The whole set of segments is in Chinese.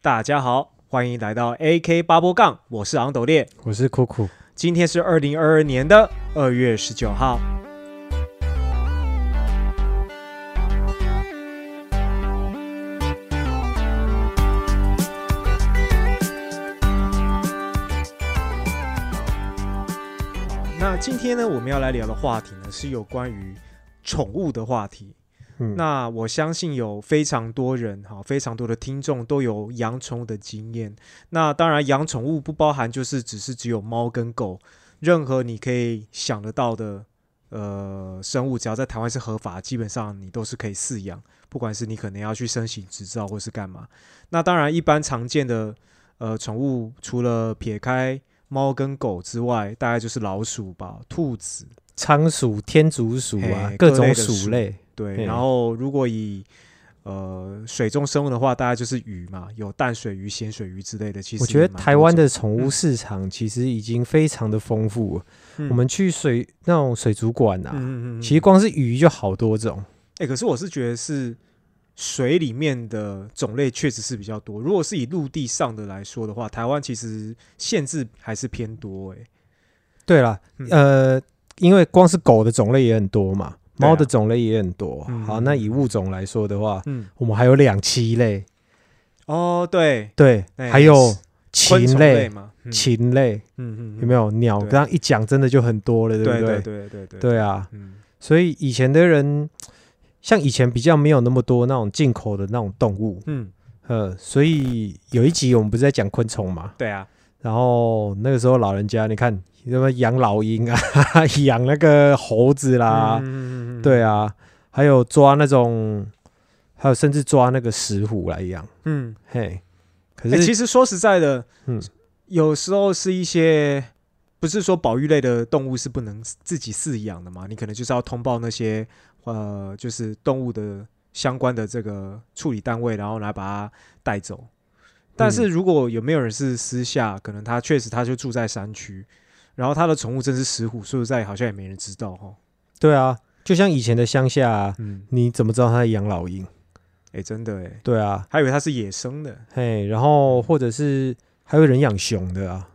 大家好，欢迎来到 AK 八波杠，我是昂斗烈。我是酷酷，今天是二零二二年的二月十九号。那今天呢，我们要来聊的话题呢，是有关于宠物的话题。嗯，那我相信有非常多人哈，非常多的听众都有养宠物的经验。那当然，养宠物不包含就是只是只有猫跟狗，任何你可以想得到的呃生物，只要在台湾是合法，基本上你都是可以饲养。不管是你可能要去申请执照或是干嘛。那当然，一般常见的呃宠物，除了撇开猫跟狗之外，大概就是老鼠吧、兔子。仓鼠、天竺鼠啊嘿，各种鼠类，对，嘿然后如果以呃水中生物的话，大概就是鱼嘛，有淡水鱼、咸水鱼之类的。其实我觉得台湾的宠物市场其实已经非常的丰富了。嗯我们去水那种水族馆啊，嗯嗯嗯，其实光是鱼就好多种。哎、可是我是觉得是水里面的种类确实是比较多。如果是以陆地上的来说的话，台湾其实限制还是偏多、哎，对了，嗯呃，因为光是狗的种类也很多嘛，猫的种类也很多。嗯。好，那以物种来说的话，嗯，我们还有两栖类，哦，对，对，哎还有禽类、禽类。嗯嗯，有没有？鸟刚刚一讲，真的就很多了，对不对对对？对对对，对啊，嗯。所以以前的人，像以前比较没有那么多那种进口的那种动物，嗯，呃，所以有一集我们不是在讲昆虫嘛，对啊，然后那个时候老人家，你看什么养老鹰啊，养那个猴子啦，对啊，还有抓那种，还有甚至抓那个石虎来养，嗯。嘿，可哎、是、其实说实在的，嗯。有时候是一些不是说保育类的动物是不能自己饲养的嘛，你可能就是要通报那些呃，就是动物的相关的这个处理单位，然后来把它带走。但是如果有没有人是私下，可能他确实他就住在山区，然后他的宠物真是石虎，说实在好像也没人知道哈。对啊，就像以前的乡下、啊，嗯，你怎么知道他在养老鹰？哎、真的哎，对啊，还以为它是野生的。嘿，然后或者是还有人养熊的啊，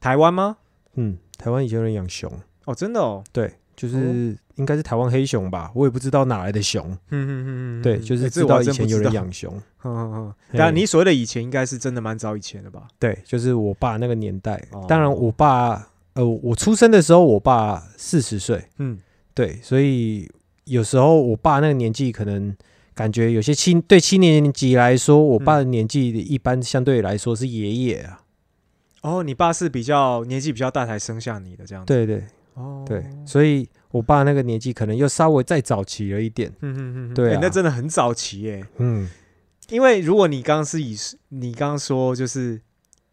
台湾吗？嗯，台湾以前有人养熊，哦，真的哦。对，就是应该是台湾黑熊吧，我也不知道哪来的熊，嗯嗯嗯嗯，对，嗯。就是知道以前有人养熊，嗯嗯嗯，嘿。当然你所谓的以前应该是真的蛮早以前的吧？对，就是我爸那个年代。哦，当然我爸，呃，我出生的时候我爸四十岁，嗯，对，所以有时候我爸那个年纪可能。感觉有些七对七年级来说，我爸的年纪一般相对来说是爷爷啊。哦，你爸是比较年纪比较大才生下你的这样子，对对哦，对，所以我爸那个年纪可能又稍微再早期了一点。嗯嗯嗯，对那真的很早期耶。嗯，因为如果你刚刚是以你刚刚说就是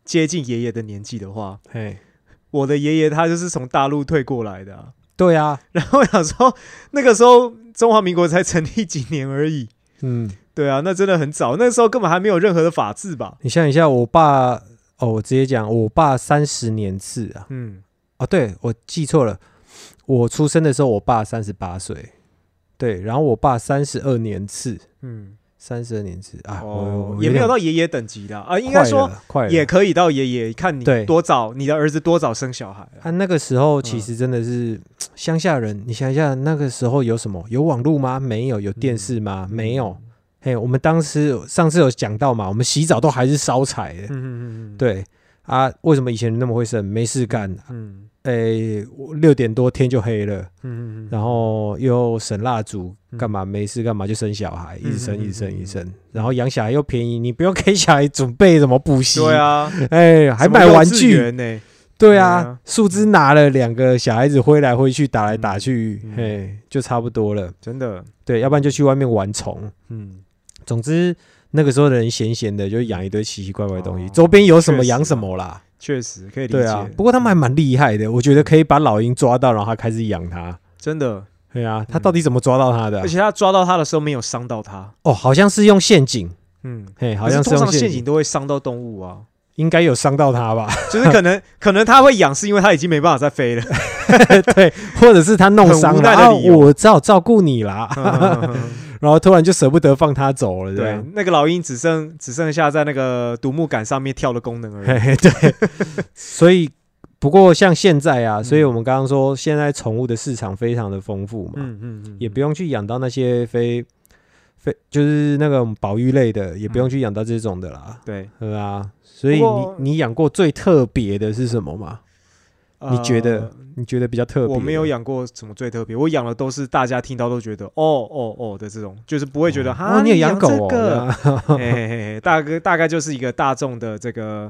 接近爷爷的年纪的话，嘿，我的爷爷他就是从大陆退过来的、啊，对啊，然后我想说那个时候中华民国才成立几年而已，嗯，对啊，那真的很早，那时候根本还没有任何的法治吧？你想一下，我爸哦，我直接讲，我爸三十年次啊，嗯，哦，对我记错了，我出生的时候我爸三十八岁，对，然后我爸三十二年次，嗯，三十二年制啊，哦，也没有到爷爷等级的啊，应该说也可以到爷爷，看你多早，你的儿子多早生小孩啊、他那个时候其嗯实真的是 乡下人，你想一下，那个时候有什么？有网络吗？没有。有电视吗？没有。嘿，我们当时上次有讲到嘛，我们洗澡都还是烧柴的。嗯嗯嗯嗯，对啊，为什么以前那么会生？没事干，嗯。诶，六点多天就黑了，嗯嗯，然后又省蜡烛，嗯。干嘛？没事干嘛就生小孩，一直生，一直生，嗯一直生。然后养小孩又便宜，你不用给小孩准备什么补习，对，啊，哎，还买玩具，呢，对啊对啊，树枝拿了两个小孩子挥来挥去，打来打去，嘿，就差不多了。真的，对，要不然就去外面玩虫。嗯，总之，那个时候的人闲闲的就养一堆奇奇怪怪的东西，哦周边有什么养什么啦。确实可以理对啊解，，不过他们还蛮厉害的，我觉得可以把老鹰抓到，然后他开始养它。真的，对啊，他到底怎么抓到它的啊？而？且他抓到他的时候没有伤到他，哦，好像是用陷阱，嗯，嘿，好可像用是通常陷阱。阱，都会伤到动物啊，应该有伤到它吧？就是可能可能他会养是因为他已经没办法再飞了，对，或者是他弄伤很无了啊，奈的理由我只好照顾你啦。嗯然后突然就舍不得放它走了，这对。，那个老鹰只剩只剩下在那个独木杆上面跳的功能而已。对，所以不过像现在啊，嗯所以我们刚刚说，现在宠物的市场非常的丰富嘛，嗯嗯嗯，也不用去养到那些非非就是那个保育类的，也不用去养到这种的啦，对。对啊。所以你你养过最特别的是什么吗？你觉得呃你觉得比较特别？我没有养过什么最特别，我养的都是大家听到都觉得哦哦哦的这种，就是不会觉得哈、哦，你也养养狗哦这个，对啊 嘿嘿嘿嘿，大概大概就是一个大众的这个，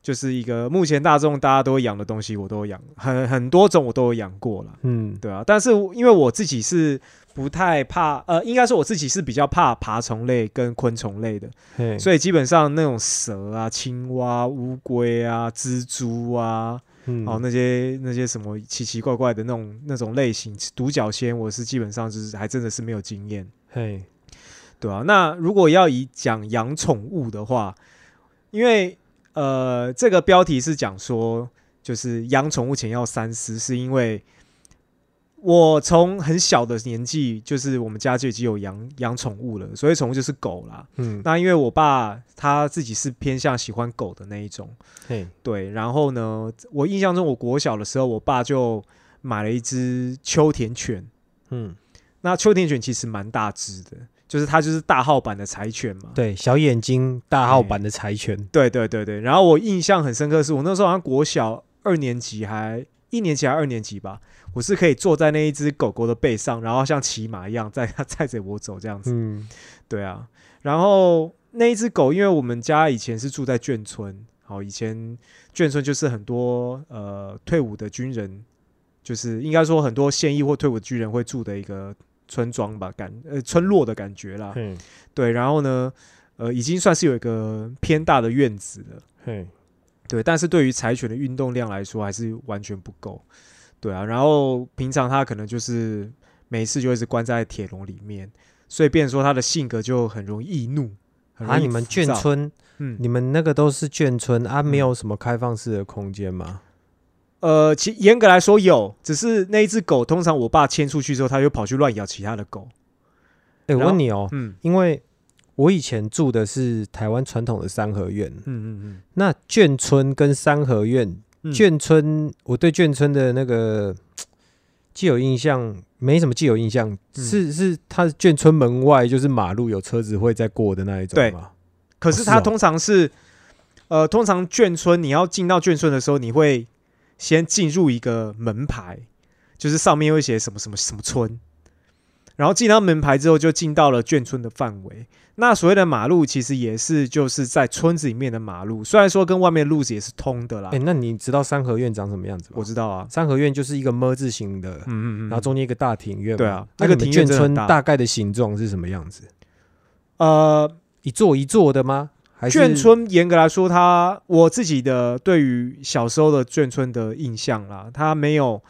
就是一个目前大众大家都会养的东西，我都有养，很很多种我都有养过了，嗯，对啊。但是因为我自己是不太怕，呃，应该说我自己是比较怕爬虫类跟昆虫类的，所以基本上那种蛇啊、青蛙、乌龟啊、蜘蛛啊，嗯哦，那些那些什么奇奇怪怪的那种那种类型，独角仙，我是基本上就是还真的是没有经验。嘿，对啊，那如果要以讲养宠物的话，因为呃，这个标题是讲说，就是养宠物前要三思，是因为我从很小的年纪，就是我们家就已经有养养宠物了，所以宠物就是狗啦。嗯，那因为我爸他自己是偏向喜欢狗的那一种，嘿，对，然后呢，我印象中我国小的时候，我爸就买了一只秋田犬，嗯，那秋田犬其实蛮大只的，就是它就是大号版的柴犬嘛。对，小眼睛大号版的柴犬，对对对对。然后我印象很深刻的是，我那时候好像国小二年级还一年级还二年级吧，我是可以坐在那一只狗狗的背上，然后像骑马一样在它 载着我走这样子。嗯，对啊，然后那一只狗，因为我们家以前是住在眷村，好，以前眷村就是很多呃退伍的军人，就是应该说很多现役或退伍的军人会住的一个村庄吧，感呃村落的感觉啦。嗯，对，然后呢，呃，已经算是有一个偏大的院子了。嘿，对，但是对于柴犬的运动量来说，还是完全不够。对啊，然后平常它可能就是每次就一直关在铁笼里面，所以变成说它的性格就很容易易怒。啊，你们眷村，嗯，你们那个都是眷村啊，没嗯有什么开放式的空间吗？呃，其严格来说有，只是那一只狗通常我爸牵出去之后，它就跑去乱咬其他的狗。哎，我问你哦，嗯因为我以前住的是台湾传统的三合院，嗯嗯嗯。那眷村跟三合院，嗯，眷村，我对眷村的那个既有印象没什么既有印象，嗯。是是它的眷村门外就是马路有车子会在过的那一种对吗？可是它通常是，呃，通常眷村你要进到眷村的时候，你会先进入一个门牌，就是上面会写什么什么什么村，然后进到门牌之后，就进到了眷村的范围。那所谓的马路，其实也是就是在村子里面的马路，虽然说跟外面的路子也是通的啦。哎、那你知道三合院长什么样子吗？我知道啊，三合院就是一个么字形的，嗯嗯嗯，然后中间一个大庭院嘛。对啊那那个眷村大概的形状是什么样子？呃，一座一座的吗？眷村严格来说它，我自己的对于小时候的眷村的印象啦，它没有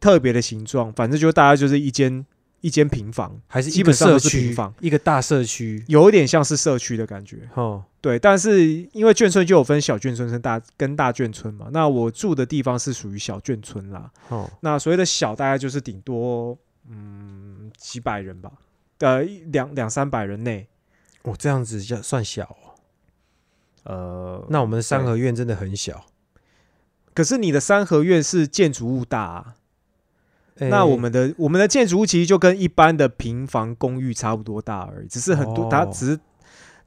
特别的形状，反正就大概就是一间一间平房，还是基本上都是平房，一个大社区？有一点像是社区的感觉。哦，对，但是因为眷村就有分小眷村跟大跟大眷村嘛，那我住的地方是属于小眷村啦。哦，那所谓的小，大概就是顶多嗯几百人吧，呃一两两三百人内。哦、这样子叫算小哦。呃，那我们的三合院真的很小。可是你的三合院是建筑物大、啊，那哎我们的我们的建筑物其实就跟一般的平房公寓差不多大而已，只是很多、哦。它只是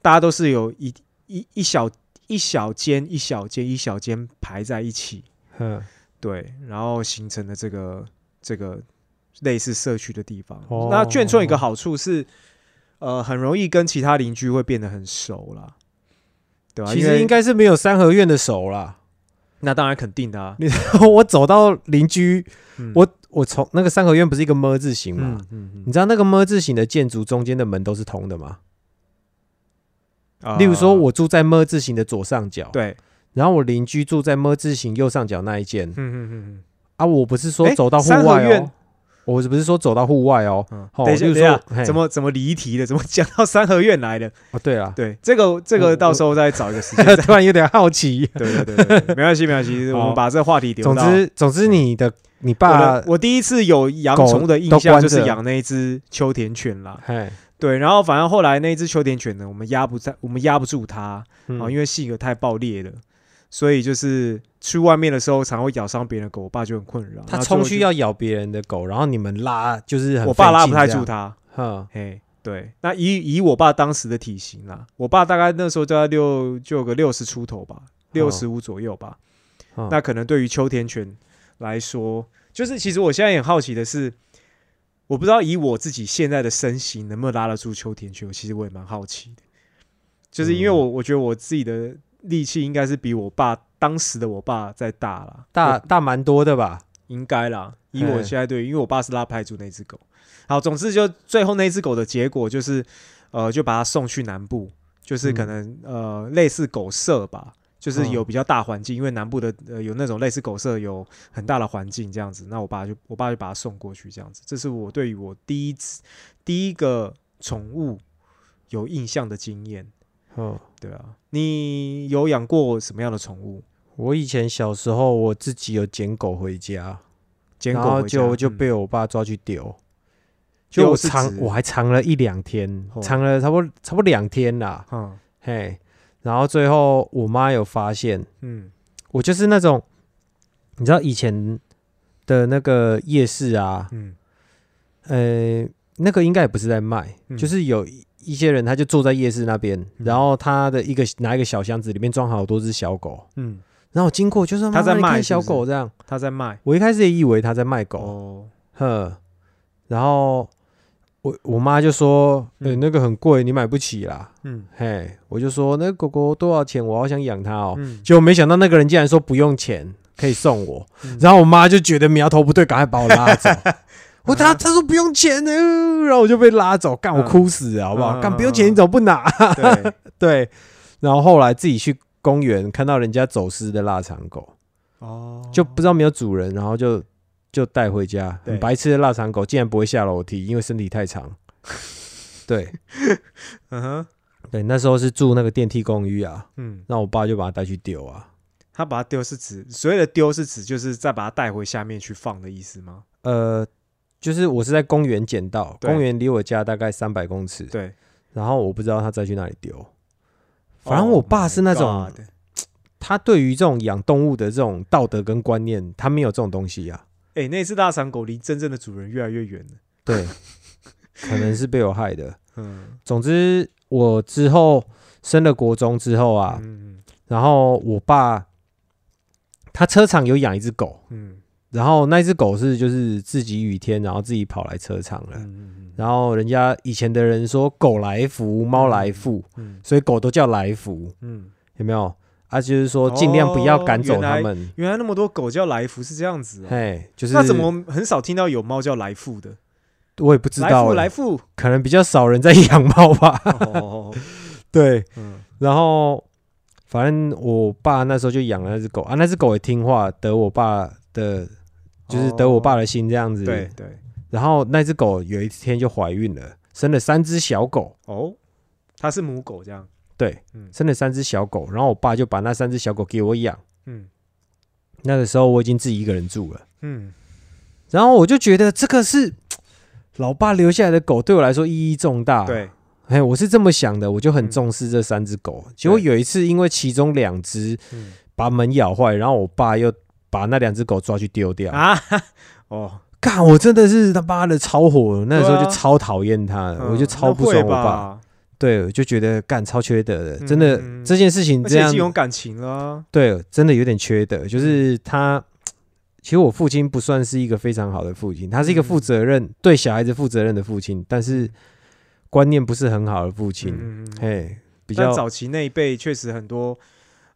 大家都是有一一一小一小间一小间一小间排在一起，哼。对，然后形成的这个这个类似社区的地方。哦。那眷村有一个好处是，呃，很容易跟其他邻居会变得很熟啦，对吧、其实应该是没有三合院的熟啦。那当然肯定的啊，我走到邻居，嗯。我我从那个三合院不是一个么字形吗？嗯嗯嗯你知道那个么字形的建筑中间的门都是通的吗？啊例如说，我住在么字形的左上角，，对，然后我邻居住在么字形右上角那一间嗯嗯嗯嗯。啊，我不是说走到户三合院外哦，我不是说走到户外哦，嗯，哦等一下，怎么怎么离题了？怎么讲到三合院来了？哦，对啊，对，这个这个到时候再找一个时间。突然有点好奇。对对对对，没关系没关系，我们把这个话题留到。总之，总之你的你我爸的，我第一次有养宠物的印象就是养那一只秋田犬啦。嘿，对，然后反正后来那一只秋田犬呢，我们压不在，我们压不住它嗯啊，因为性格太暴烈了，所以就是去外面的时候常会咬伤别人的狗，我爸就很困扰。他冲去要咬别人的狗，然后你们拉就是很我爸拉不太住它。这样，嘿，对，那以以我爸当时的体型啦，我爸大概那时候就在六就有个六十出头吧，六十五左右吧。嗯，那可能对于秋田犬来说，就是其实我现在也很好奇的是，我不知道以我自己现在的身形能不能拉得住秋田犬，其实我也蛮好奇的。就是因为嗯我我觉得我自己的力气应该是比我爸当时的我爸再大了，大大蛮多的吧？应该啦。以我现在对，因为我爸是拉派出那只狗。好，总之就最后那只狗的结果就是，呃，就把它送去南部，就是可嗯能、呃类似狗舍吧，就是嗯有比较大环境，因为南部的呃有那种类似狗舍有很大的环境这样子。那我爸就我爸就把它送过去这样子，这是我对于我第一次第一个宠物有印象的经验。嗯，对啊，你有养过什么样的宠物？我以前小时候我自己有捡狗回家，然后捡狗回家嗯就就被我爸抓去丢。就我藏我还藏了一两天，哦。藏了差不多差不多两天啦，嗯。嘿，然后最后我妈有发现，嗯。我就是那种，你知道以前的那个夜市啊，嗯。呃，那个应该也不是在卖，嗯。就是有一一些人他就坐在夜市那边，嗯。然后他的一个拿一个小箱子，里面装好多只小狗，嗯，然后我经过就是他在卖是不是？狗这样，他在卖。我一开始也以为他在卖狗，哦。呵，然后我我妈就说，呃、嗯那个很贵，你买不起啦，嗯。嘿，我就说那个狗狗多少钱？我好想养它哦，嗯，结果没想到那个人竟然说不用钱，可以送我。嗯。然后我妈就觉得苗头不对，赶快把我拉走。我他他说不用钱呢，然后我就被拉走，干我嗯哭死了，好不好？嗯干不用钱你怎么不拿？对，对，然后后来自己去公园看到人家走失的腊肠狗，哦，就不知道没有主人，然后就就带回家。很白痴的腊肠狗竟然不会下楼梯，因为身体太长。对嗯哼，对，那时候是住那个电梯公寓啊，嗯，那我爸就把它带去丢啊。他把它丢是指所谓的丢是指就是再把它带回下面去放的意思吗？呃，就是我是在公园捡到，对公园离我家大概三百公尺，对，然后我不知道他再去哪里丢。反正我爸是那种 Oh my God 他对于这种养动物的这种道德跟观念，他没有这种东西啊。哎，那只大长狗离真正的主人越来越远了。对，可能是被我害的。嗯总之，我之后升了国中之后啊，嗯然后我爸他车厂有养一只狗，嗯然后那只狗是就是自己雨天，然后自己跑来车场了。嗯然后人家以前的人说狗来福，猫来富，嗯所以狗都叫来福，嗯，有没有？啊，就是说尽量不要赶走它们。原来那么多狗叫来福是这样子哦。嘿，就是那怎么很少听到有猫叫来富的？我也不知道欸，来福来福。可能比较少人在养猫吧。哦，对，嗯然后反正我爸那时候就养了那只狗啊，那只狗也听话，得我爸的，就是得我爸的心这样子。对，对，然后那只狗有一天就怀孕了，生了三只小狗。哦，它是母狗这样。对，嗯生了三只小狗，然后我爸就把那三只小狗给我养。嗯那个时候我已经自己一个人住了，嗯然后我就觉得这个是 老爸留下来的狗，对我来说意义重大。，对，哎，我是这么想的，我就很嗯重视这三只狗。结果有一次，因为其中两只嗯把门咬坏，然后我爸又把那两只狗抓去丢掉。啊，哦，干，我真的是他妈的超火，那时候就超讨厌他的，我就嗯超不爽我爸。吧，对，我就觉得干超缺德的，真的、嗯这件事情这样有感情了啊。对，真的有点缺德。就是他，其实我父亲不算是一个非常好的父亲，他是一个嗯负责任、对小孩子负责任的父亲，但是观念不是很好的父亲。嘿，比较早期那一辈确实很多，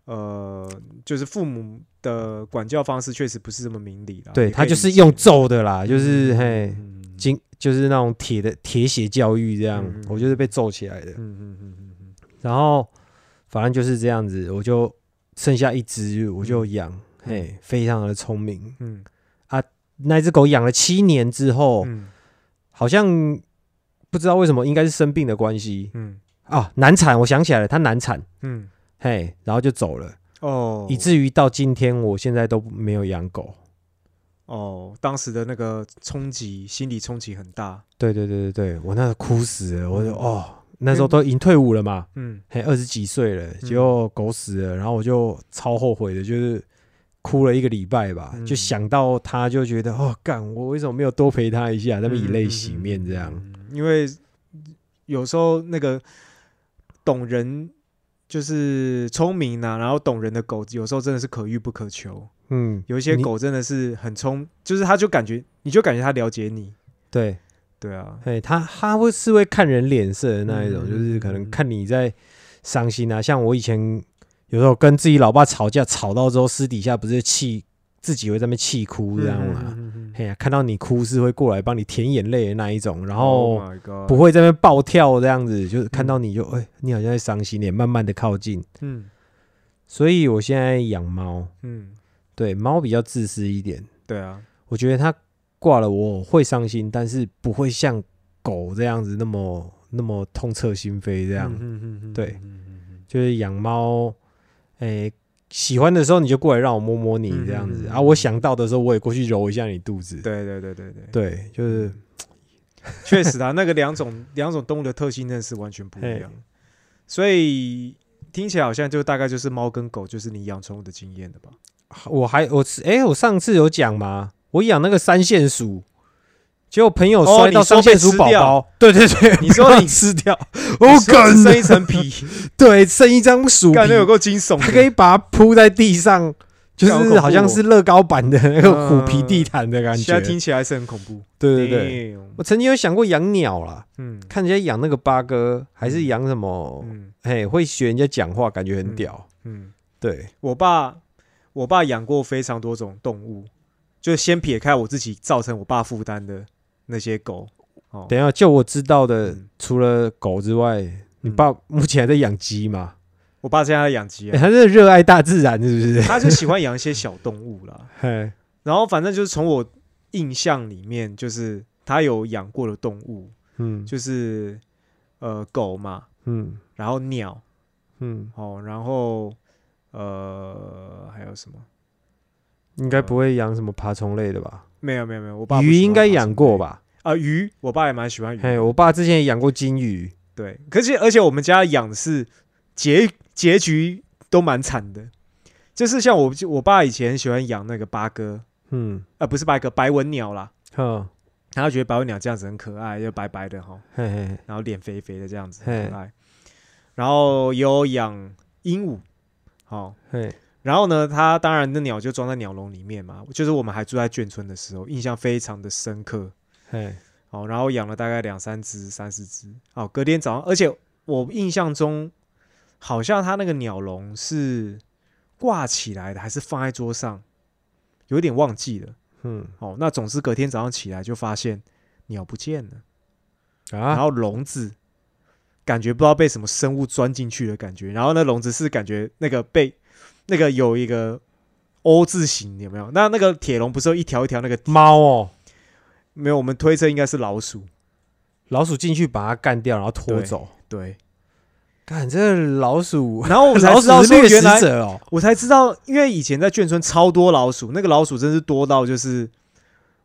呃，就是父母的管教方式确实不是这么明理啦。对他就是用揍的啦，就是嗯嘿经就是那种铁的铁血教育这样，我就是被揍起来的。嗯嗯嗯嗯嗯。然后反正就是这样子，我就剩下一只，我就养，嗯。嘿，非常的聪明。嗯。啊那只狗养了七年之后，嗯。好像不知道为什么，应该是生病的关系。嗯。啊，难产。我想起来了，它难产，嗯，嘿，然后就走了，哦，以至于到今天，我现在都没有养狗。哦，当时的那个冲击，心理冲击很大。对对对对对，我那时候哭死了，我就哦，那时候都已经退伍了嘛，嗯还，二十几岁了，结果狗死了，然后我就超后悔的，就是哭了一个礼拜吧，嗯就想到他，就觉得哦，干，我为什么没有多陪他一下？那么以泪洗面这样。嗯因为有时候那个懂人就是聪明呐、然后懂人的狗，有时候真的是可遇不可求。嗯，有一些狗真的是很聪，就是它就感觉你就感觉它了解你。对，对啊，嘿，他他会是会看人脸色的那一种，嗯就是可能看你在伤心啊。像我以前有时候跟自己老爸吵架，吵到之后私底下不是气自己会在那边气哭这样嘛。嗯嗯嗯嘿呀、看到你哭是会过来帮你舔眼泪的那一种，然后 Oh 不会在那边暴跳这样子，就是看到你就哎、你好像在伤心，也慢慢的靠近。嗯。所以我现在养猫，嗯，对猫比较自私一点，对啊，我觉得它挂了我会伤心，但是不会像狗这样子那么那么痛彻心扉这样。嗯嗯嗯嗯对。就是养猫，哎、喜欢的时候你就过来让我摸摸你这样子、啊，我想到的时候我也过去揉一下你肚子。对对对对对，对，就是 确实啊，那个两种两种动物的特性真的是完全不一样，所以听起来好像就大概就是猫跟狗，就是你养宠物的经验的吧？我还我哎、我上次有讲吗？我养那个三线鼠，结果朋友哦摔到你说三线鼠宝宝，对对对，你说被你吃掉，我我干剩一层皮，对，剩一张鼠皮。感，觉有够惊悚的。它可以把它铺在地上，就是好像是乐高版的那个虎皮嗯地毯的感觉。现在觉。听起来是很恐怖。对对对，我曾经有想过养鸟啦，嗯。看人家养那个八哥，还是养什么，嗯。嘿，会学人家讲话，感觉很屌。嗯，对，我爸我爸养过非常多种动物，就先撇开我自己造成我爸负担的那些狗。哦，等一下，就我知道的嗯，除了狗之外，你爸目前还在养鸡吗？我爸现在在养鸡欸啊，他是热爱大自然，是不是？他就喜欢养一些小动物啦。嘿，然后反正就是从我印象里面，就是他有养过的动物，嗯就是呃狗嘛，嗯然后鸟嗯，哦，然后呃还有什么？应该不会养什么爬虫类的吧？没有没有没有，我爸不鱼应该养过吧？啊、鱼，我爸也蛮喜欢鱼我爸之前也养过金鱼。对，可是而且我们家养的是结结局都蛮惨的，就是像我我爸以前喜欢养那个八哥，嗯，呃，不是八哥，白文鸟啦，哼，他觉得白文鸟这样子很可爱，又白白的哈，嘿嘿，然后脸肥肥的这样子很可爱。然后有养鹦鹉，好、嘿，然后呢，他当然那鸟就装在鸟笼里面嘛，就是我们还住在眷村的时候，印象非常的深刻。嘿，哦，然后养了大概两三只、三四只。哦，隔天早上，而且我印象中好像它那个鸟笼是挂起来的，还是放在桌上，有点忘记了。嗯哦，那总之隔天早上起来就发现鸟不见了啊，然啊，后笼子感觉不知道被什么生物钻进去的感觉，然后那笼子是感觉那个被那个有一个 O 字形，有没有？那那个铁笼不是有一条一条那个猫哦，没有？我们推测应该是老鼠。老鼠进去把它干掉，然后拖走。对，看这老鼠，然后我才知道是掠食说原来者哦。我才知道，因为以前在眷村超多老鼠，那个老鼠真是多到就是，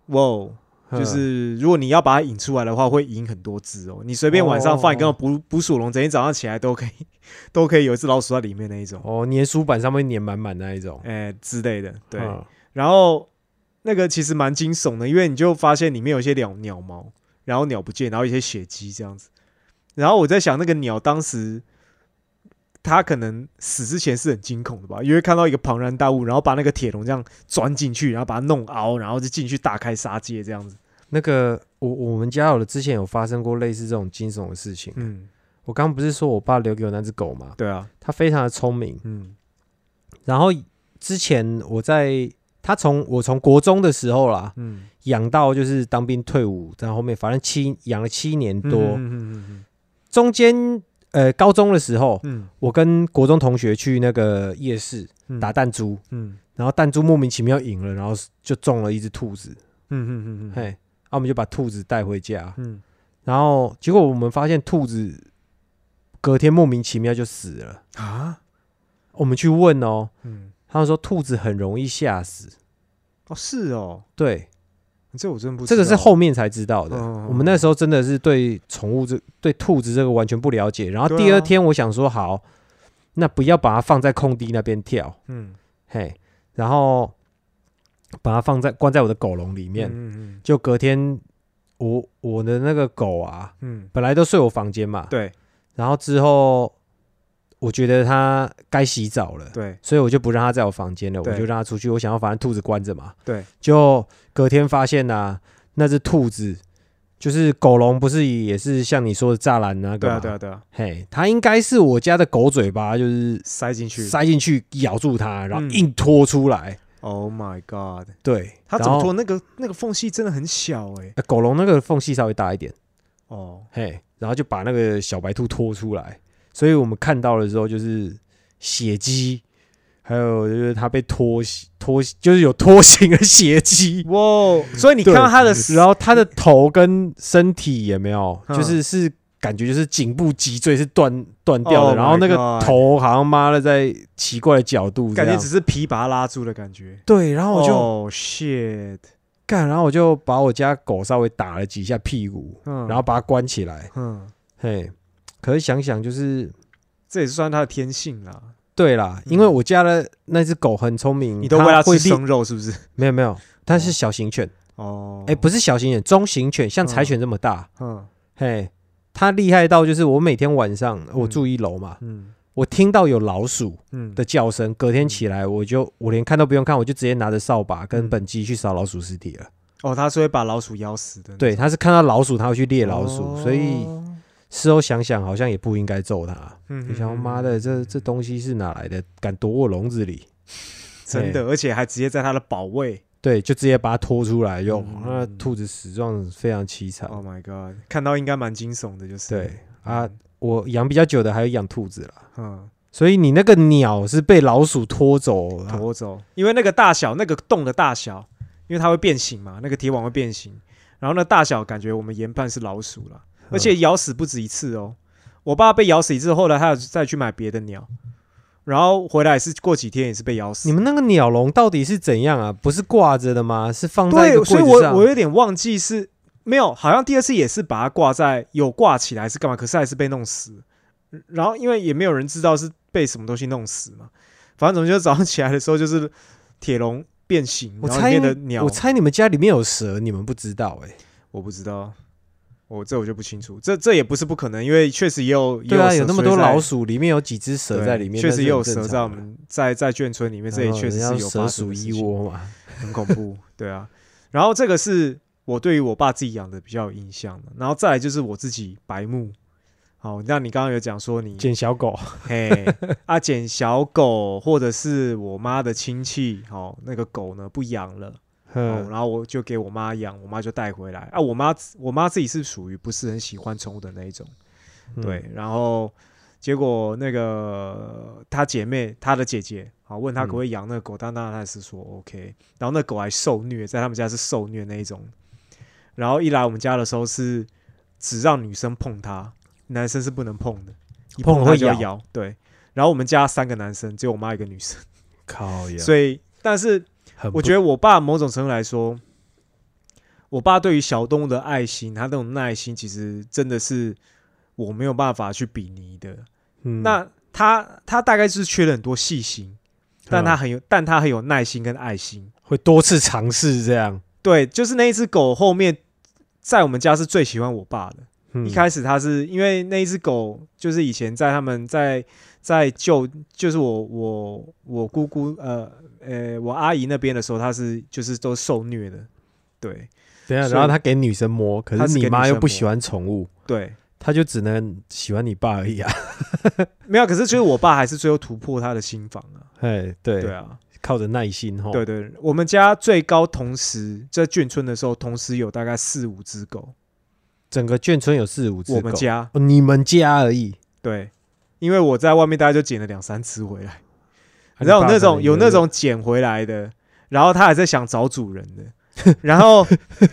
哇哦，就嗯是如果你要把它引出来的话，会引很多只哦。你随便晚上放一个哦捕捕鼠笼，整天早上起来都可以 都可以有一只老鼠在里面那一种，哦，粘鼠板上面粘满满那一种。哎、之类的。对，嗯然后那个其实蛮惊悚的，因为你就发现里面有一些鸟鸟毛，然后鸟不见，然后一些血迹这样子。然后我在想，那个鸟当时它可能死之前是很惊恐的吧，因为看到一个庞然大物，然后把那个铁笼这样钻进去，然后把它弄凹，然后就进去大开杀戒这样子。那个我我们家有的之前有发生过类似这种惊悚的事情。嗯，我刚刚不是说我爸留给我那只狗吗？对啊，它非常的聪明。嗯然后之前我在它从我从国中的时候啦，嗯，养到就是当兵退伍，然后后面反正七养了七年多，嗯嗯中间呃高中的时候，嗯。我跟国中同学去那个夜市嗯。打弹珠，嗯。然后弹珠莫名其妙赢了，然后就中了一只兔子，嗯嗯嗯嗯，嘿，啊，我们就把兔子带回家，嗯，然后结果我们发现兔子隔天莫名其妙就死了。啊，我们去问哦，嗯，他们说兔子很容易吓死。哦，是哦，对，这我真不知这个道是后面才知道的。嗯我们那时候真的是对宠物这对兔子这个完全不了解。然后第二天我想说，好，那不要把它放在空地那边跳，嗯。嘿，然后把它放在关在我的狗笼里面。嗯嗯。就隔天，我我的那个狗啊，嗯，本来都睡我房间嘛，对。然后之后我觉得它该洗澡了，对。所以我就不让它在我房间了，我就让它出去。我想要反正兔子关着嘛，对，就隔天发现呐、那只兔子就是狗笼，不是也是像你说的栅栏那个吗？对啊对啊对啊，嘿，它应该是我家的狗嘴巴，就是塞进去。塞进去咬住它，然后嗯硬拖出来。，Oh my God，对，它怎么拖那个那个缝隙真的很小哎，呃狗笼那个缝隙稍微大一点，哦，嘿，然后就把那个小白兔拖出来，所以我们看到的时候就是血迹，还有就是他被拖拖，就是有拖行的血迹。哇，所以你看到他的，然后他的头跟身体也没有，嗯。就是是感觉就是颈部脊椎是断断掉的 Oh 然后那个头好像妈的在奇怪的角度，感觉只是皮把它拉住的感觉。对，然后我就哦、shit，干，然后我就把我家狗稍微打了几下屁股，嗯，然后把它关起来，嗯，嘿。可是想想就是这也是算它的天性啦。对啦，嗯。因为我家的那只狗很聪明，你都喂它吃生肉是不是？没有没有，它是小型犬，哦，哎、不是小型犬，中型犬，像柴嗯犬这么大，嗯。嘿，它厉害到就是我每天晚上我住一楼嘛，嗯。我听到有老鼠嗯。的叫声，隔天起来我就我连看都不用看，我就直接拿着扫把跟嗯。本机去扫老鼠尸体了。哦，它是会把老鼠咬死的。对，它是看到老鼠，它会去猎老鼠，所以哦事后想想好像也不应该揍他。嗯你想，妈的，这这东西是哪来的？敢躲我笼子里？真的，而且还直接在他的保卫。对，就直接把它拖出来，用嗯那兔子死状非常凄惨。Oh my god，看到应该蛮惊悚的，就是对啊，我养比较久的还有养兔子啦，嗯，所以你那个鸟是被老鼠拖走了，拖走，因为那个大小，那个洞的大小，因为它会变形嘛，那个铁网会变形，然后那大小感觉我们研判是老鼠了，而且咬死不止一次哦。我爸被咬死一次，后来他有再去买别的鸟，然后回来是过几天也是被咬死。你们那个鸟笼到底是怎样啊？不是挂着的吗？是放在一对，个所以？我我有点忘记是没有，好像第二次也是把它挂在有挂起来是干嘛，可是还是被弄死。然后因为也没有人知道是被什么东西弄死嘛，反正总之就早上起来的时候就是铁笼变形，我猜你们家里面有蛇，你们不知道哎、我不知道，我这我就不清楚，这这也不是不可能，因为确实也有对啊，有那么多老鼠，里面有几只蛇在里面，确实也有蛇在我们在在眷村里面，这也确实是有发蛇鼠一窝嘛。很恐怖，对啊。然后这个是我对于我爸自己养的比较有印象的，然后再来就是我自己白目。好，那你刚刚有讲说你捡小狗，嘿啊捡小狗，或者是我妈的亲戚，好那个狗呢不养了，哦，嗯，然后我就给我妈养，我妈就带回来。啊。我妈我妈自己是属于不是很喜欢宠物的那一种，嗯对，然后结果那个她姐妹，她的姐姐，啊问她可不可以养那个狗，当当然是说 OK，然后那狗还受虐，在他们家是受虐那一种，然后一来我们家的时候是只让女生碰它，男生是不能碰的，一碰会咬就要咬，对。然后我们家三个男生，只有我妈一个女生，靠呀，所以但是很我觉得我爸某种程度来说，我爸对于小动物的爱心，他那种耐心，其实真的是我没有办法去比拟的。嗯那他他大概是缺了很多细心，但他很有，但他很有耐心跟爱心。会多次尝试这样。对，就是那一只狗后面，在我们家是最喜欢我爸的。嗯。一开始他是因为那一只狗，就是以前在他们在在救，就是我我我姑姑呃呃我阿姨那边的时候，他是就是都受虐的，对。等一下，然后他给女生摸，可是是你妈又不喜欢宠物，对，他就只能喜欢你爸而已啊。没有，可是就是我爸还是最后突破他的心房啊，哎，对。对，啊，靠着耐心哈。对对，我们家最高同时在眷村的时候，同时有大概四五只狗，整个眷村有四五只狗，我们家哦你们家而已。对，因为我在外面大概就捡了两三只回来。啊 你知道有那种有那种捡回来的，然后他还在想找主人的，然后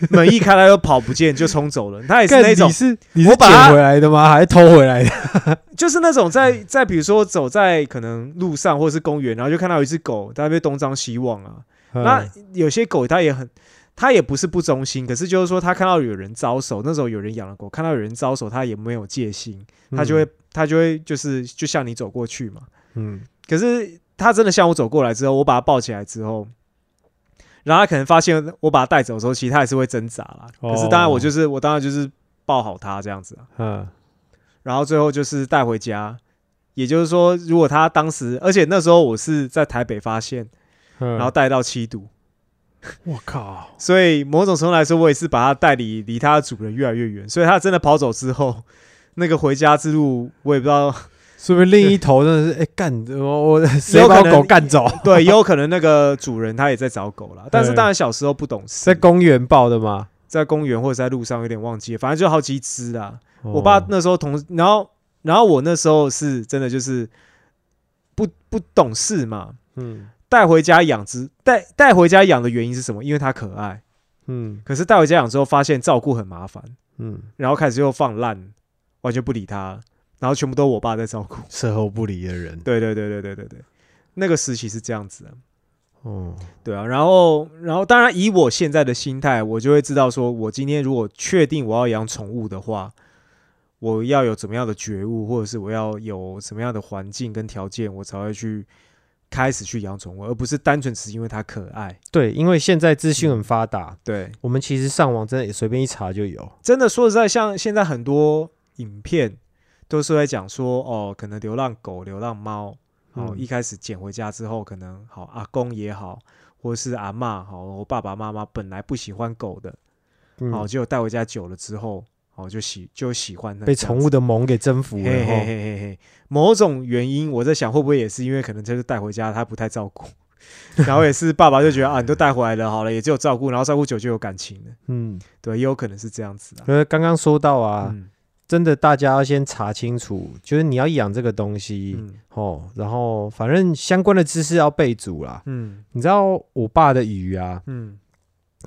门一开，它又跑不见，就冲走了。它也是那种你，是你是我捡回来的吗？还是偷回来的？就是那种在在比如说走在可能路上或者是公园，然后就看到有一只狗，它被东张西望啊。那嗯有些狗它也很，它也不是不忠心，可是就是说他看到有人招手，那时候有人养了狗，看到有人招手，他也没有戒心，他就会他就会就是就向你走过去嘛。嗯可是他真的向我走过来之后，我把他抱起来之后，然后他可能发现我把他带走的时候，其实他还是会挣扎啦。哦可是当然我就是我当然就是抱好他这样子啊，嗯然后最后就是带回家。也就是说，如果他当时，而且那时候我是在台北发现，嗯，然后带到七度，我靠，所以某种程度来说，我也是把它带离离它的主人越来越远。所以它真的跑走之后，那个回家之路，我也不知道，是不是另一头真的是哎干我我谁把狗 干走？对，也有可能那个主人他也在找狗啦。但是当然小时候不懂事，在公园抱的吗？在公园或者在路上有点忘记了，反正就好几只啦。我哦爸那时候同，然后然后我那时候是真的就是不不懂事嘛，嗯带回家养只带带回家养的原因是什么？因为它可爱。嗯可是带回家养之后，发现照顾很麻烦，嗯，然后开始又放烂，完全不理它，然后全部都我爸在照顾。事后不理的人。对对对对对对对，那个时期是这样子的。哦，对啊，然后，然后，当然，以我现在的心态，我就会知道，说我今天如果确定我要养宠物的话，我要有怎么样的觉悟，或者是我要有什么样的环境跟条件，我才会去开始去养宠物，而不是单纯只是因为它可爱。对，因为现在资讯很发达，对，我们其实上网真的也随便一查就有。真的说实在，像现在很多影片都是在讲说，哦，可能流浪狗、流浪猫，哦，嗯一开始捡回家之后，可能好阿公也好，或是阿妈好，我爸爸妈妈本来不喜欢狗的。嗯哦，结果带回家久了之后，哦，就喜就喜欢它被宠物的萌给征服了。嘿嘿哦嘿嘿嘿，某种原因，我在想会不会也是因为可能就是带回家他不太照顾，然后也是爸爸就觉得啊，你都带回来了，好了，也只有照顾，然后照顾久就有感情了，嗯，对，也有可能是这样子啊。因为刚刚说到啊，嗯真的大家要先查清楚，就是你要养这个东西、嗯哦，然后反正相关的知识要备足啦。嗯你知道我爸的鱼啊，嗯，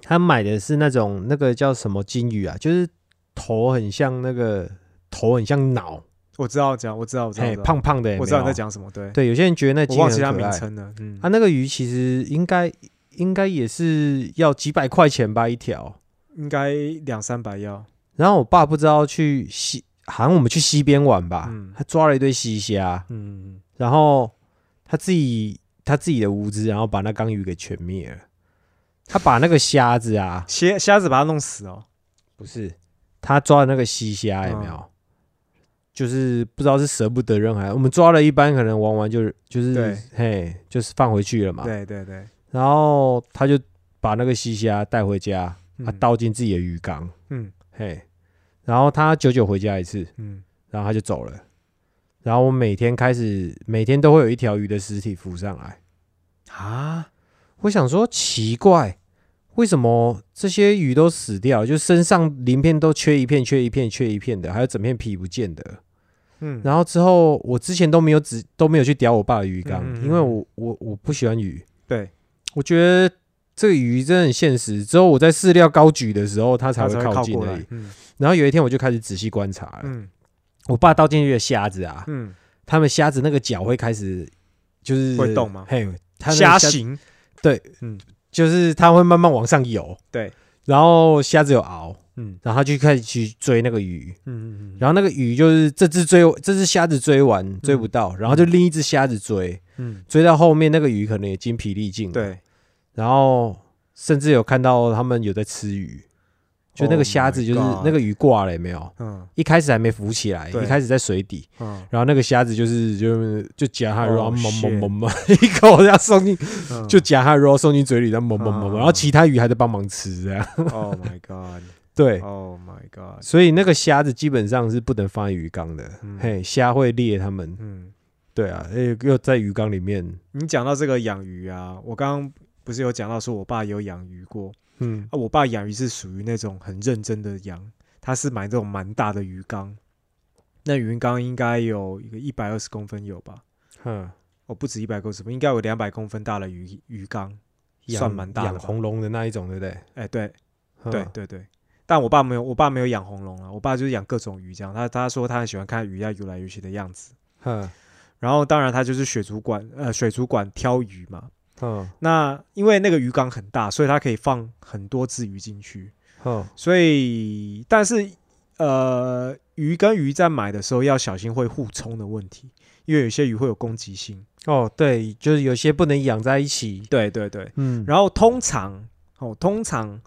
他买的是那种那个叫什么金鱼啊，就是头很像那个头很像脑，我知道讲，我知道，我知道，嘿，我知道。胖胖的有没有，我知道你在讲什么，对，对，有些人觉得那忘记它名爱。称了，嗯。啊，，那个鱼其实应该应该也是要几百块钱吧一条。应该两三百要，然后我爸不知道去西，好像我们去西边玩吧，嗯。他抓了一堆西虾，嗯，然后他自己他自己的无知，然后把那缸鱼给全灭了。他把那个虾子啊，虾虾子把它弄死哦，不是他抓的那个西虾有没有？嗯。就是不知道是舍不得扔还是我们抓了一般可能玩完就是就是嘿就是放回去了嘛。对对对，然后他就把那个西虾带回家，啊嗯倒进自己的鱼缸，嗯。嘿，然后他久久回家一次，嗯，然后他就走了。然后我每天开始每天都会有一条鱼的尸体浮上来，啊，我想说奇怪，为什么这些鱼都死掉？了？就身上鳞片都缺一片、缺一片、缺一片的，还有整片皮不见的。嗯，然后之后我之前都没有只都没有去叼我爸的鱼缸，嗯嗯嗯。因为我我我不喜欢鱼，对，我觉得这个鱼真的很现实。之后我在饲料高举的时候，它才它会靠近而已。，嗯。然后有一天我就开始仔细观察了，嗯。我爸倒进去的虾子啊，嗯，他们虾子那个脚会开始就是会动吗？嘿，虾子形，对，嗯就是它会慢慢往上游，对，然后虾子有熬，嗯。然后他就开始去追那个鱼，嗯嗯然后那个鱼就是这只追这只虾子追完追不到，然后就另一只虾子追，嗯，追到后面那个鱼可能也精疲力尽了，，对，然后甚至有看到他们有在吃鱼，就那 Oh 个虾子就是那个鱼挂了有没有？嗯。一开始还没浮起来，一开始在水底，嗯。然后那个虾子就是就就夹它的肉，Oh 猛猛猛猛，一口这样送进，嗯，就夹它的肉送进嘴里，然后猛猛猛然后其他鱼还在帮忙吃，这样。Oh my god，对。Oh my god，所以那个虾子基本上是不能放在鱼缸的，嗯。嘿，虾会裂它们。嗯，对啊，又又在鱼缸里面，你讲到这个养鱼啊，我刚刚不是有讲到说我爸有养鱼过嗯啊，我爸养鱼是属于那种很认真的养，他是买这种蛮大的鱼缸，那鱼缸应该有一个一百二十公分有吧？哼，哦，不止一百公分，应该有两百公分大的鱼鱼缸，算蛮大的。养红龙的那一种，对不对？哎，对嗯对，对对，但我爸没有，我爸没有养红龙啊，我爸就是养各种鱼这样。他他说他很喜欢看鱼在游来游去的样子。哼然后当然他就是水族馆，呃，水族馆挑鱼嘛。哼那因为那个鱼缸很大，所以它可以放很多只鱼进去。嗯，所以，但是呃，鱼跟鱼在买的时候要小心会互冲的问题，因为有些鱼会有攻击性。哦，对，就是有些不能养在一起。对对对。嗯，然后通常哦，通常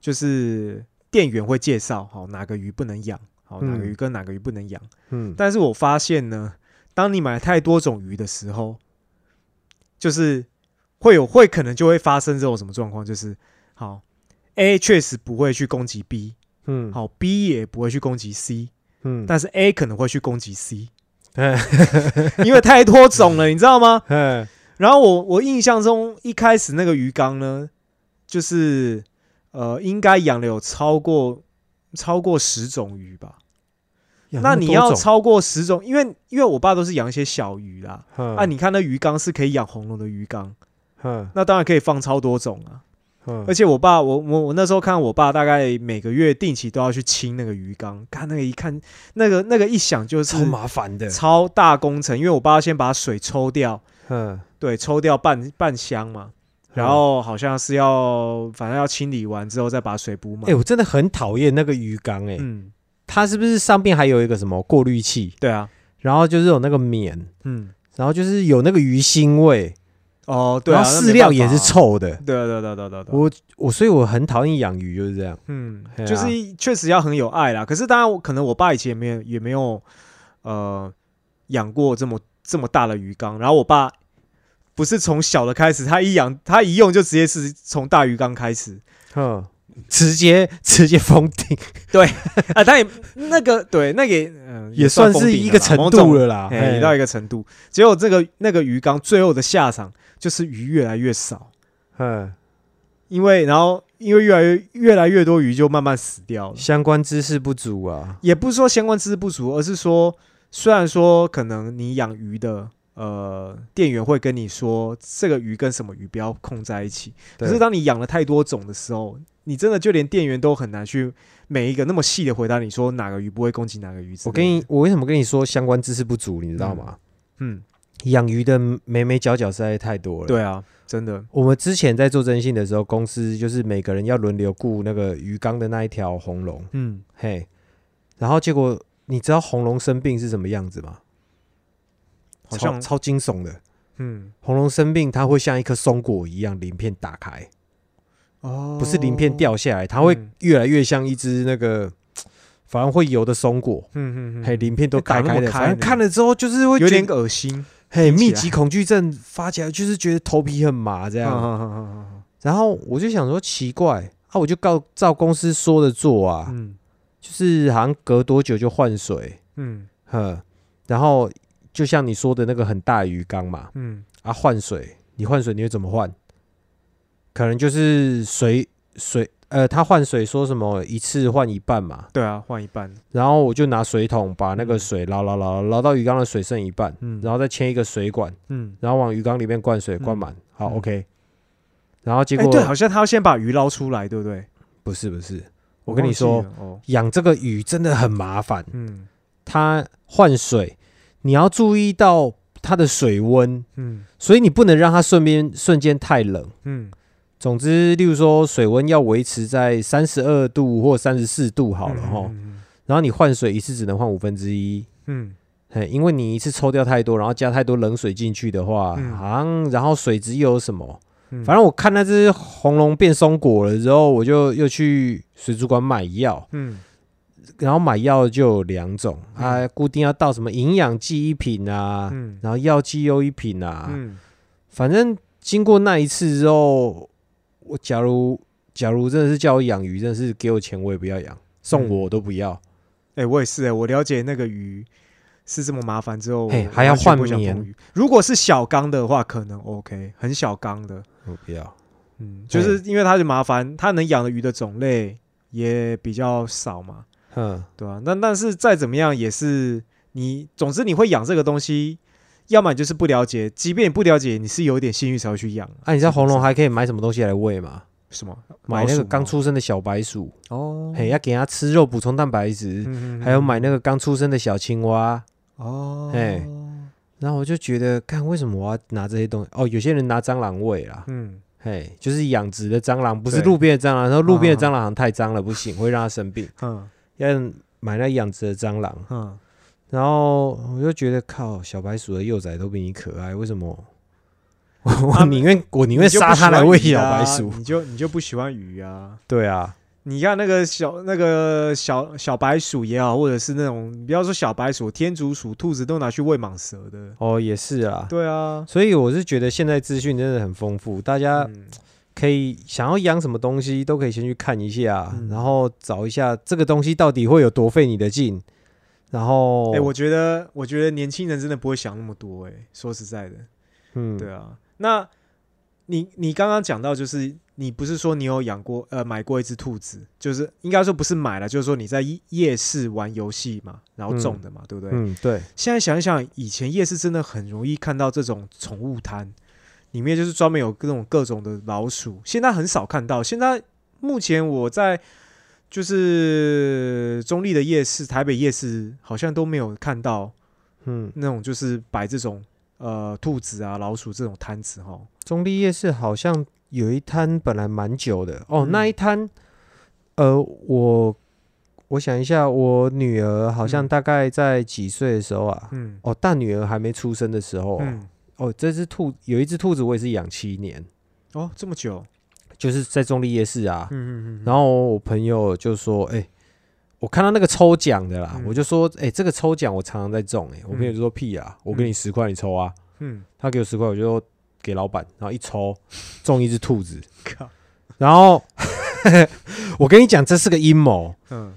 就是店员会介绍好、哪个鱼不能养，好、哪个嗯鱼跟哪个鱼不能养。嗯，但是我发现呢，当你买太多种鱼的时候，就是会有会可能就会发生这种什么状况，就是好 A 确实不会去攻击 B，嗯，好 B 也不会去攻击 C，嗯，但是 A 可能会去攻击 C，嗯 因为太多种了，你知道吗？嗯，然后我我印象中一开始那个鱼缸呢，就是呃应该养了有超过超过十种鱼吧。那你要超过十种，因为因为我爸都是养一些小鱼啦。哼啊，你看那鱼缸是可以养红龙的鱼缸，哼那当然可以放超多种啊。嗯。而且我爸，我我我那时候看我爸大概每个月定期都要去清那个鱼缸，看那个一看那个那个一想就是超麻烦的。超大工程，因为我爸要先把水抽掉，嗯，对，抽掉半半箱嘛，然后好像是要反正要清理完之后再把水补满。哎，我真的很讨厌那个鱼缸，哎，嗯，它是不是上面还有一个什么过滤器？对啊，然后就是有那个棉，嗯，然后就是有那个鱼腥味，哦，对啊，然后饲料也是臭的。对啊，对啊对啊对啊对啊对啊，我我所以我很讨厌养鱼，就是这样。嗯，啊就是确实要很有爱啦。可是当然，我可能我爸以前也没有也没有呃养过这么这么大的鱼缸，然后我爸不是从小的开始，他一养他一用就直接是从大鱼缸开始哼，直接直接封顶，对啊，他也那个对那也嗯、也算算是一个程度了啦。也到一个程度。结果这个那个鱼缸最后的下场就是鱼越来越少，嗯，因为然后因为越来越越来越多鱼就慢慢死掉了。相关知识不足啊。也不是说相关知识不足，而是说，虽然说可能你养鱼的呃店员会跟你说这个鱼跟什么鱼不要控在一起，可是当你养了太多种的时候，你真的就连店员都很难去每一个那么细的回答你说哪个鱼不会攻击哪个鱼。我跟你，我为什么跟你说相关知识不足？你知道吗？嗯，养鱼的眉眉角角实在太多了。，对啊，真的，我们之前在做征信的时候，公司就是每个人要轮流雇那个鱼缸的那一条红龙，嗯，嘿，然后结果你知道红龙生病是什么样子吗？好像超超惊悚的。嗯，红龙生病，它会像一颗松果一样，鳞片打开，哦，不是鳞片，掉下来，它会嗯。越来越像一只那个，反而会油的松果，嗯嗯嗯，嘿，鳞片都打开的，反正看了之后就是会有点恶心，嘿，密集恐惧症发起来，就是觉得头皮很麻这这样。然后我就想说奇怪啊，我就告照公司说的做啊，嗯。就是好像隔多久就换水，嗯。呵，然后就像你说的那个很大的鱼缸嘛，嗯。啊换水，你换水你会怎么换？可能就是水水呃，他换水说什么一次换一半嘛，对啊，换一半，然后我就拿水桶把那个嗯。水捞捞捞捞到鱼缸的水剩一半，嗯，然后再牵一个水管，嗯，然后往鱼缸里面灌水，嗯灌满，好嗯。OK。然后结哎，果、对，好像他要先把鱼捞出来，对不对？不是不是，我跟你说，了哦，养这个鱼真的很麻烦。嗯。它换水，你要注意到它的水温，嗯。所以你不能让它瞬间瞬间太冷。嗯，总之，例如说水温要维持在三十二度或三十四度好了哈。嗯然后你换水一次只能换五分之一，嗯。嘿，因为你一次抽掉太多，然后加太多冷水进去的话，嗯。好像然后水质又有什么，嗯，反正我看那只红龙变松果了之后，我就又去水族馆买药，嗯。然后买药就有两种，嗯。啊，固定要到什么营养剂一品啊，嗯。然后药剂又一品啊，嗯。反正经过那一次之后，我假如假如真的是叫我养鱼，真的是给我钱我也不要养，送我我都不要。哎，我也是哎，我了解那个鱼是这么麻烦之后，还要换鱼。如果是小缸的话，可能 OK，很小缸的，我不要。嗯，就是因为它就麻烦，它能养的鱼的种类也比较少嘛，哼，对啊、那但是再怎么样也是你，总之你会养这个东西，要么你就是不了解，即便你不了解，你是有一点性欲才会去养。啊，你知道红龙还可以买什么东西来喂吗？什么买那个刚出生的小白鼠，哦，嘿，要给它吃肉补充蛋白质，嗯，嗯还有买那个刚出生的小青蛙。哦，嘿然后我就觉得，看为什么我要拿这些东西？哦，有些人拿蟑螂喂啦，嗯，嘿，就是养殖的蟑螂，不是路边的蟑螂。然后路边的啊蟑螂好像太脏了，不行，会让它生病。嗯要买那养殖的蟑螂。嗯，然后我就觉得，靠，小白鼠的幼崽都比你可爱，为什么？我啊宁愿我宁愿杀它来喂小白鼠。你就你就不喜欢鱼啊？对啊，你看那个小那个小小白鼠也好，或者是那种不要说小白鼠、天竺鼠、兔子都拿去喂蟒蛇的。哦，也是啊。对啊，所以我是觉得现在资讯真的很丰富，大家嗯可以想要养什么东西，都可以先去看一下，嗯然后找一下这个东西到底会有多费你的劲。然后，哎、我觉得，我觉得年轻人真的不会想那么多、哎，说实在的，嗯，对啊。那你你刚刚讲到，就是你不是说你有养过呃买过一只兔子，就是应该说不是买了，就是说你在夜夜市玩游戏嘛，然后种的嘛，对不对？嗯，对，现在想一想，以前夜市真的很容易看到这种宠物摊，里面就是专门有各种各种的老鼠，现在很少看到。现在目前我在就是中立的夜市、台北夜市，好像都没有看到嗯，那种就是摆这种呃兔子啊、老鼠这种摊子哈。中立夜市好像有一摊本来蛮久的哦，嗯。那一摊，呃，我我想一下，我女儿好像嗯。大概在几岁的时候啊？嗯。哦，大女儿还没出生的时候哦，嗯，哦，这只兔有一只兔子，我也是养七年，哦，这么久，就是在中立夜市啊。嗯嗯嗯，然后我朋友就说：“哎、我看到那个抽奖的啦，嗯我就说：哎、这个抽奖我常常在中、哎，我朋友嗯就说：屁啊，我给你十块，你抽啊。嗯，他给我十块，我就给老板，然后一抽中一只兔子，靠，然后我跟你讲，这是个阴谋。嗯，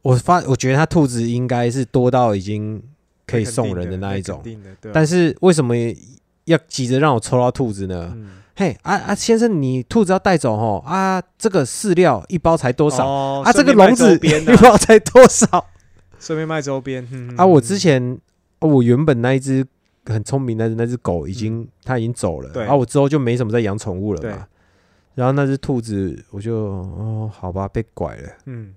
我发，我觉得他兔子应该是多到已经可以送人的那一种。但是为什么要急着让我抽到兔子呢？嗯嘿啊啊，先生，你兔子要带走哦啊，这个饲料一包才多少？哦啊，这个笼子一，包才多少？顺便卖周边。嗯啊，我嗯之前哦我原本那一只很聪明的那只狗已经它已经走了，啊，我之后就没什么在养宠物了对嘛。然后那只兔子我就哦好吧被拐了嗯，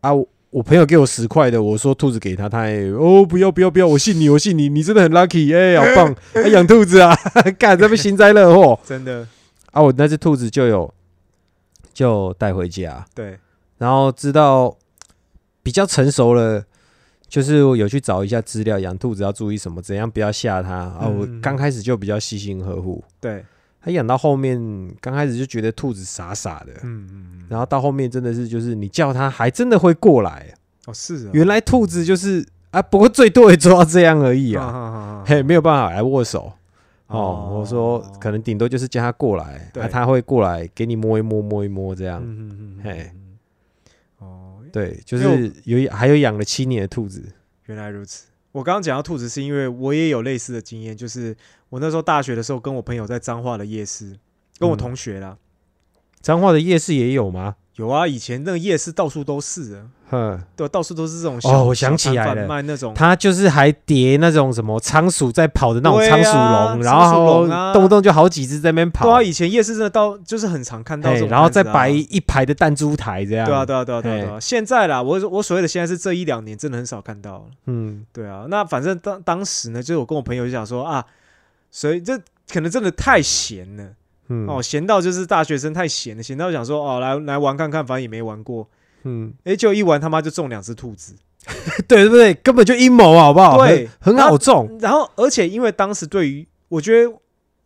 啊，我我朋友给我十块的，我说兔子给他，他也哦不要不要不要，我信你我信你，你真的很 lucky，哎、好棒，还 养兔子啊，干这不幸灾乐祸。真的。啊！我那只兔子就有就带回家，对，然后知道比较成熟了，就是我有去找一下资料，养兔子要注意什么，怎样不要吓它。啊。我嗯。刚开始就比较细心呵护，对，它养到后面，刚开始就觉得兔子傻傻的，嗯嗯嗯，然后到后面真的是就是你叫它还真的会过来。哦是啊，原来兔子就是啊，不过最多也做到这样而已啊，啊嘿，没有办法来握手。哦，哦我说可能顶多就是叫它过来，对啊，它会过来给你摸一摸摸一摸这样。嗯嗯嗯，嘿嗯，哦，对，就是有还有养了七年的兔子，原来如此。我刚刚讲到兔子，是因为我也有类似的经验，就是我那时候大学的时候，跟我朋友在彰化的夜市，跟我嗯同学啦，彰化的夜市也有吗？有啊，以前那个夜市到处都是啊，哼，对，到处都是这种小哦我想起来了卖那种他就是还叠那种什么仓鼠在跑的那种对仓鼠啊笼，然仓鼠后笼啊动不动就好几只在那边跑对啊，，以前夜市真的到就是很常看到这嘿种摊子啊，然后再摆一排的弹珠台这样。对啊，对啊，对啊，对啊，对啊。现在啦，我我所谓的现在是这一两年真的很少看到了。嗯对啊，那反正当当时呢，就是我跟我朋友就想说啊，所以这可能真的太闲了。嗯。哦，闲到就是大学生太闲了，闲到想说哦，来来玩看看，反正也没玩过，嗯，哎，就一玩他妈就中两只兔子，对对对，根本就阴谋好不好？对很很好中。然后而且因为当时对于我觉得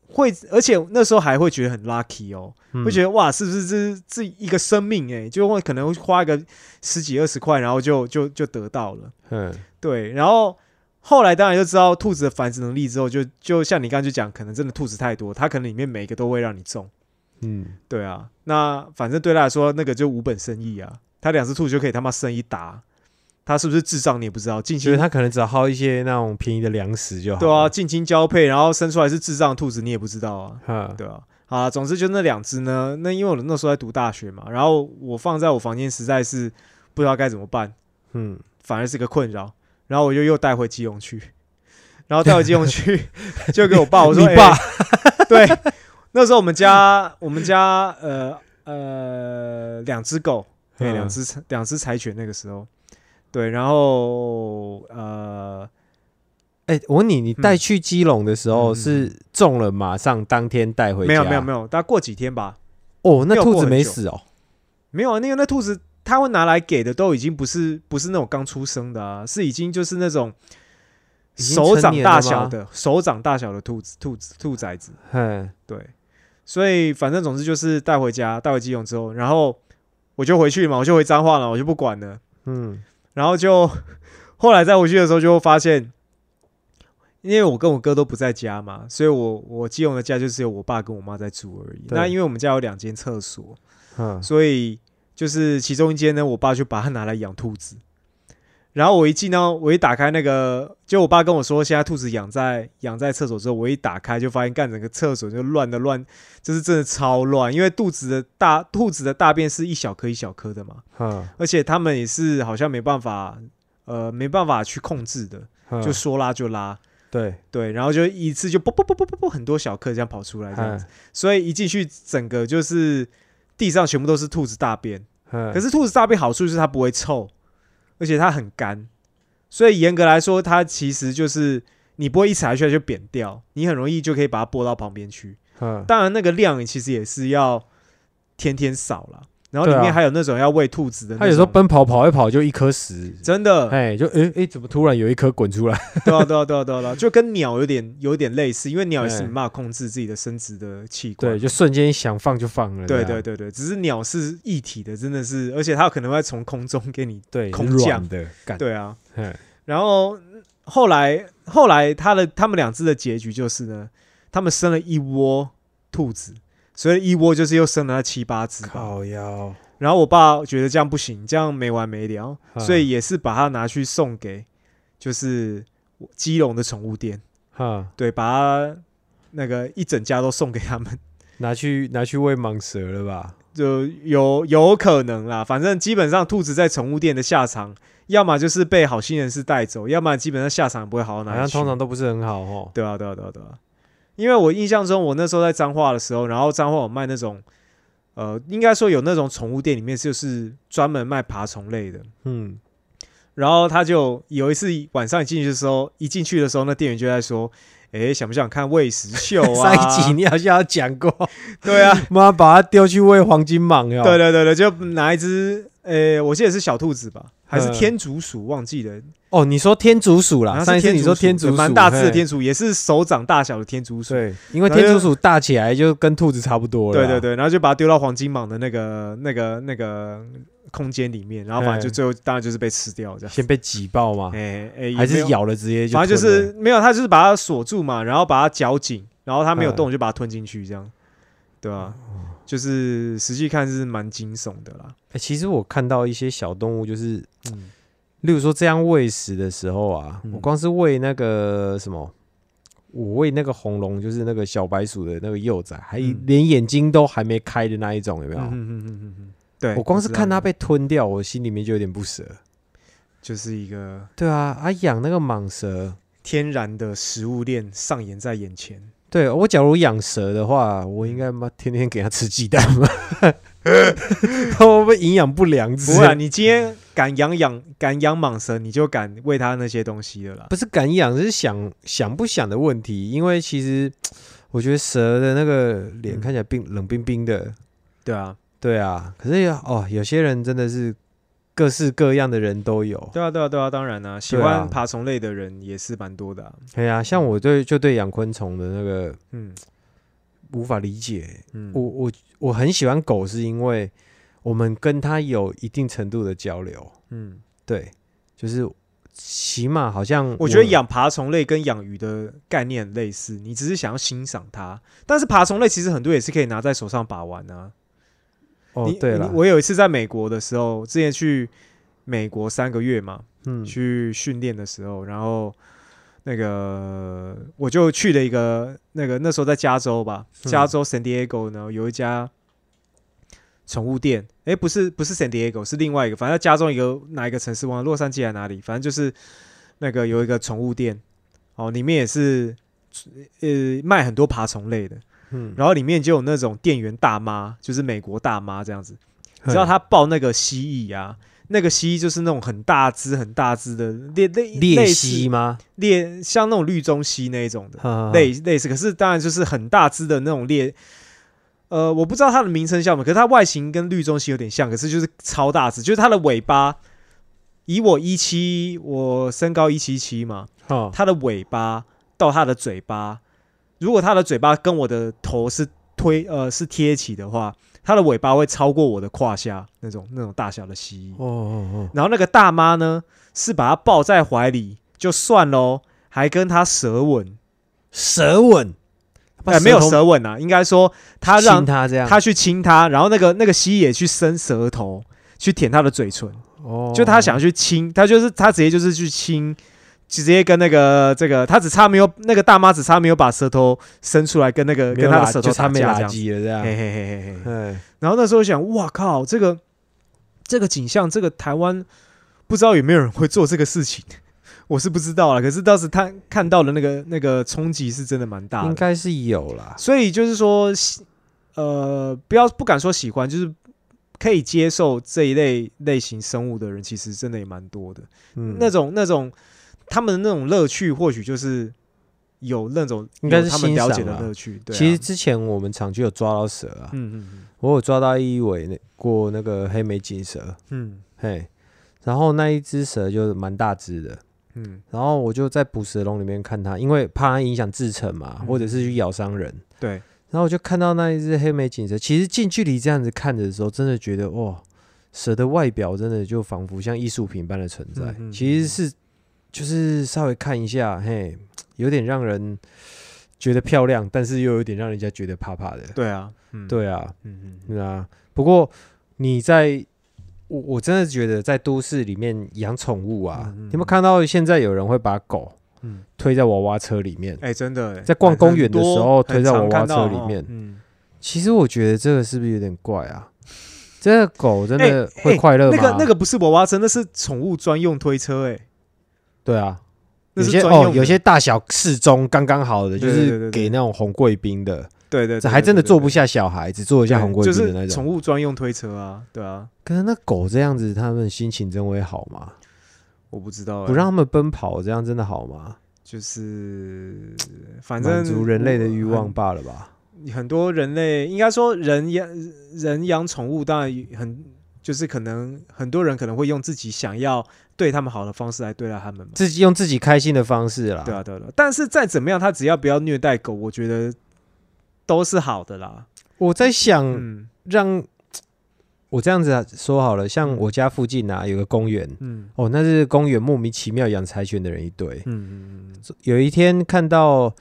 会，而且那时候还会觉得很 lucky 哦，嗯。会觉得哇，是不是这这一个生命诶，就会可能会花一个十几二十块，然后就就就得到了。嗯。对，然后后来当然就知道兔子的繁殖能力之后就，就像你刚刚就讲，可能真的兔子太多，它可能里面每一个都会让你中。嗯，对啊，那反正对他来说，那个就无本生意啊，他两只兔子就可以他妈生一打，他是不是智障你也不知道，近亲他可能只要薅一些那种便宜的粮食就好。对啊，，近亲交配，然后生出来是智障的兔子，你也不知道啊。哈，对啊，好啊，总之就那两只呢，那因为我那时候在读大学嘛，然后我放在我房间实在是不知道该怎么办，嗯，反而是个困扰。然后我就又带回基隆去，然后带回基隆去，就给我爸我说，你爸。欸对，那时候我们家我们家呃呃两只狗，对，嗯两只两只柴犬那个时候，对，然后呃哎、我问你，你带去基隆的时候嗯是中了，马上当天带回家？没有没有没有，大概过几天吧，哦，那兔子没死哦。没有啊，那个那兔子他会拿来给的都已经不是不是那种刚出生的啊，是已经就是那种手掌大小的手掌大小的兔子兔子兔崽子，嗯，对，所以反正总之就是带回家，带回基隆之后，然后我就回去嘛，我就回彰化了，我就不管了。嗯，然后就 后来再回去的时候，就会发现，因为我跟我哥都不在家嘛，所以我我基隆的家就只有我爸跟我妈在住而已。那因为我们家有两间厕所，嗯，所以就是其中一间呢，我爸就把它拿来养兔子。然后我一进到，我一打开那个，就我爸跟我说，现在兔子养在养在厕所之后，我一打开就发现，干整个厕所就乱的乱，就是真的超乱，因为肚子的大兔子的大便是一小颗一小颗的嘛，嗯，而且他们也是好像没办法，呃，没办法去控制的，嗯就说拉就拉，对，对，然后就一次就啵啵啵啵啵啵很多小颗这样跑出来这样子，嗯所以一进去整个就是地上全部都是兔子大便。嗯，可是兔子大便好处是它不会臭，而且它很干，所以严格来说，它其实就是你不会一踩下去它就扁掉，你很容易就可以把它拨到旁边去。嗯，当然，那个量其实也是要天天扫啦。然后里面还有那种要喂兔子的那种，他有时候奔跑跑一跑就一颗屎，真的，哎，就哎哎，怎么突然有一颗滚出来？对啊，对啊，对啊，对啊，就跟鸟有点有点类似，因为鸟也是哎。没办法控制自己的生殖的器官。对，就瞬间想放就放了。对对对对，只是鸟是一体的，真的是，而且它可能会从空中给你，对，空降。的干，对啊，嗯然后后来后来他的他们两只的结局就是呢，他们生了一窝兔子，所以一窝就是又生了那七八只吧。靠腰，然后我爸觉得这样不行，这样没完没了，嗯所以也是把它拿去送给就是基隆的宠物店，哈，对，把它那个一整家都送给他们。拿去拿去喂蟒蛇了吧？就有有可能啦，反正基本上兔子在宠物店的下场，要么就是被好心人士带走，要么基本上下场也不会好到好像哪里去。通常都不是很好哦。对啊，对啊，对啊，对啊。因为我印象中，我那时候在彰化的时候，然后彰化有卖那种，呃，应该说有那种宠物店里面就是专门卖爬虫类的。嗯，然后他就有一次晚上一进去的时候，一进去的时候，那店员就在说：“哎，想不想看喂食秀啊？” 上一集你好像有讲过，对啊，妈把它丢去喂黄金蟒哟。对对对对，就拿一只，呃，我记得是小兔子吧，还是嗯天竺鼠，忘记了。哦，你说天竺鼠啦，上一次你说天竺鼠，蛮大只的天竺，也是手掌大小的天竺鼠。对，因为天竺鼠大起来就跟兔子差不多了。对对，对，然后就把它丢到黄金蟒的那个、那个、那个空间里面，然后反正就哎最后当然就是被吃掉这样。先被挤爆嘛？哎哎，还是，咬了直接就反正就？是没有，他就是把它锁住嘛，然后把它绞紧，然后它没有嗯动就把它吞进去，这样，对吧？就是实际看是蛮惊悚的啦。哎，其实我看到一些小动物，就是嗯，例如说这样喂食的时候啊，嗯我光是喂那个什么，我喂那个红龙，就是那个小白鼠的那个幼崽，还嗯连眼睛都还没开的那一种，有没有？嗯嗯嗯嗯嗯嗯，对，我光是看它被吞掉，我心里面就有点不舍。就是一个对啊，啊养那个蟒蛇，天然的食物链上演在眼前。对我假如养蛇的话，我应该妈天天给它吃鸡蛋吧？会不会营养不良？不会啊，你今天敢养养敢养蟒蛇，你就敢喂它那些东西了啦。不是敢养，是想想不想的问题。因为其实我觉得蛇的那个脸嗯看起来冰冷冰冰的，对啊，对啊。可是哦，有些人真的是各式各样的人都有。对啊，对啊，对啊，当然啦、喜欢爬虫类的人也是蛮多的、啊。对啊、像我对就对养昆虫的那个嗯无法理解。嗯，我我我很喜欢狗，是因为我们跟它有一定程度的交流。嗯，对，就是起码好像我觉得养爬虫类跟养鱼的概念类似，你只是想要欣赏它，但是爬虫类其实很多也是可以拿在手上把玩啊。哦对了，我有一次在美国的时候，之前去美国三个月嘛，嗯。去训练的时候，然后那个我就去了一个那个那时候在加州吧，嗯。加州 San Diego 呢有一家宠物店，诶，不是不是 San Diego，是另外一个，反正加州一个哪一个城市忘了，洛杉矶还是哪里，反正就是那个有一个宠物店。哦，里面也是呃卖很多爬虫类的，嗯，然后里面就有那种店员大妈，就是美国大妈这样子，你知道她抱那个蜥蜴啊，那个蜥蜴就是那种很大只、很大只的类类鬣类似蜥吗？猎，像那种绿中蜥那一种的，哈类类似，可是当然就是很大只的那种猎。呃，我不知道它的名称叫什么，可是它外形跟绿中蜥有点像，可是就是超大只，就是它的尾巴。以我一七，我身高一七七嘛，哈它的尾巴到它的嘴巴，如果它的嘴巴跟我的头是推呃是贴起的话，它的尾巴会超过我的胯下那种那种大小的蜥蜴。哦哦哦，然后那个大妈呢，是把它抱在怀里就算喽，还跟它舌吻，舌吻，哎、没有舌吻啊，应该说他让亲他这样，他去亲它，然后那个那个蜥蜴也去伸舌头去舔它的嘴唇，哦。就他想去亲，他就是他直接就是去亲，直接跟那个这个，他只差没有那个大妈只差没有把舌头伸出来跟那个跟他的舌头就他没垃打架这样子，圾了这样，嘿嘿嘿嘿嘿。哎，然后那时候想，哇靠，这个这个景象，这个台湾不知道有没有人会做这个事情，我是不知道了。可是当时他看到的那个那个冲击是真的蛮大的，应该是有啦，所以就是说，喜呃，不要不敢说喜欢，就是可以接受这一类类型生物的人，其实真的也蛮多的。嗯，那种那种他们的那种乐趣，或许就是有那种应该是他们了解的乐趣。对啊、其实之前我们厂就有抓到蛇啊，嗯嗯我有抓到一尾那过那个黑眉锦蛇，嗯。嘿，然后那一只蛇就蛮大只的，嗯。然后我就在捕蛇笼里面看它，因为怕它影响制成嘛，嗯。或者是去咬伤人。对，然后我就看到那一只黑眉锦蛇，其实近距离这样子看的时候，真的觉得哇，蛇的外表真的就仿佛像艺术品般的存在。嗯嗯。其实是就是稍微看一下，嘿，有点让人觉得漂亮，但是又有点让人家觉得怕怕的。对啊，嗯，对啊，嗯嗯对啊。不过你在我我真的觉得在都市里面养宠物啊，嗯嗯你有没有看到现在有人会把狗嗯，推在娃娃车里面？哎、真的、欸，在逛公园的时候推在娃娃车里面哦嗯，其实我觉得这个是不是有点怪啊？这个狗真哎的会快乐吗？那个那个不是娃娃车，那是宠物专用推车、哎，对啊，有些哦，有些大小适中刚刚好的，就是给那种红贵宾的，对对这还真的坐不下下小孩，只坐得下红贵就是宾的那种。宠物专用推车啊，对啊，可是那狗这样子，他们心情真会好吗？我不知道、哎不让他们奔跑，这样真的好吗？就是反正满足人类的欲望罢了吧。很多人类应该说人养人养宠物，当然很就是可能很多人可能会用自己想要对他们好的方式来对待他们嘛。自己用自己开心的方式啦。对啊，对啊。但是再怎么样，他只要不要虐待狗，我觉得都是好的啦。我在想，嗯让我这样子啊说好了，像我家附近啊有个公园，嗯哦，那是公园莫名其妙养柴犬的人一堆。嗯嗯嗯有一天看到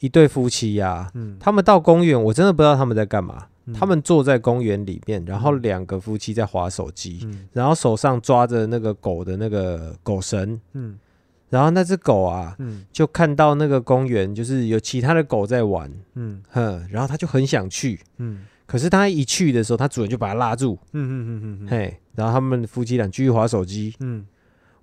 一对夫妻呀、嗯，他们到公园，我真的不知道他们在干嘛。嗯。他们坐在公园里面，然后嗯。两个夫妻在划手机，嗯。然后手上抓着那个狗的那个狗绳，嗯。然后那只狗啊，嗯。就看到那个公园就是有其他的狗在玩，嗯。哼，然后他就很想去，嗯。可是他一去的时候，他主人就把他拉住，嗯嗯嗯嘿，然后他们夫妻俩继续划手机。嗯，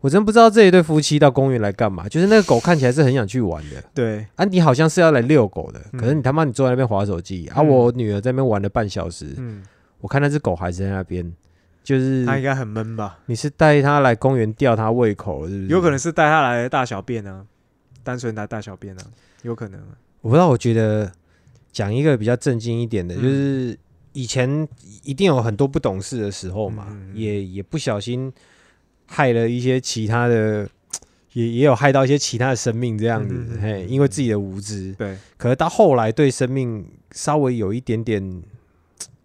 我真不知道这一对夫妻到公园来干嘛，就是那个狗看起来是很想去玩的，对，啊，你好像是要来遛狗的，嗯。可是你他妈你坐在那边划手机，啊，嗯。我女儿在那边玩了半小时，嗯，我看那只狗还是在那边，就是它应该很闷吧？你是带它来公园吊它胃口，是不是？有可能是带它来大小便啊，单纯来大小便啊，有可能。啊。我不知道，我觉得讲一个比较正经一点的，嗯。就是以前一定有很多不懂事的时候嘛，也也不小心害了一些其他的，也也有害到一些其他的生命这样子，嗯嗯嗯嘿，嗯因为自己的无知，对，可是到后来对生命稍微有一点点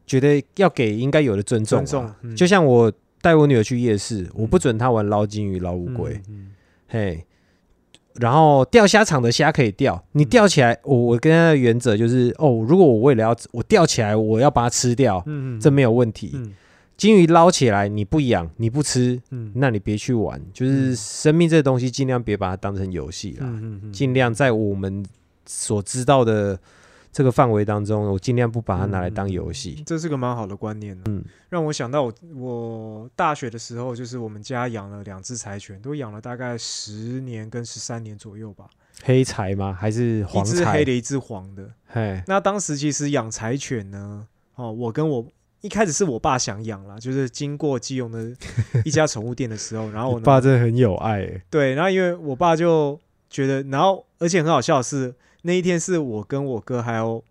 觉得要给应该有的尊重、啊，尊重嗯。就像我带我女儿去夜市，我不准她玩捞金鱼、捞乌龟，嗯嘿，然后钓虾场的虾可以钓，你嗯钓起来，我我跟他的原则就是，哦，如果我为了要我钓起来，我要把它吃掉，嗯。这没有问题。嗯金鱼捞起来你不养你不吃，嗯那你别去玩。就是嗯生命这东西，尽量别把它当成游戏啦，嗯嗯尽量在我们所知道的这个范围当中，我尽量不把它拿来当游戏。这是个蛮好的观念、嗯嗯，让我想到我我大学的时候，就是我们家养了两只柴犬，都养了大概十年跟十三年左右吧。黑柴吗？还是一黄柴只黑？的，一只黄的。嘿，那当时其实养柴犬呢，哦，我跟我一开始是我爸想养啦，就是经过基隆的一家宠物店的时候，然后我，爸真的很有爱欸，对，然后因为我爸就觉得，然后而且很好笑的是，那一天是我跟我哥还有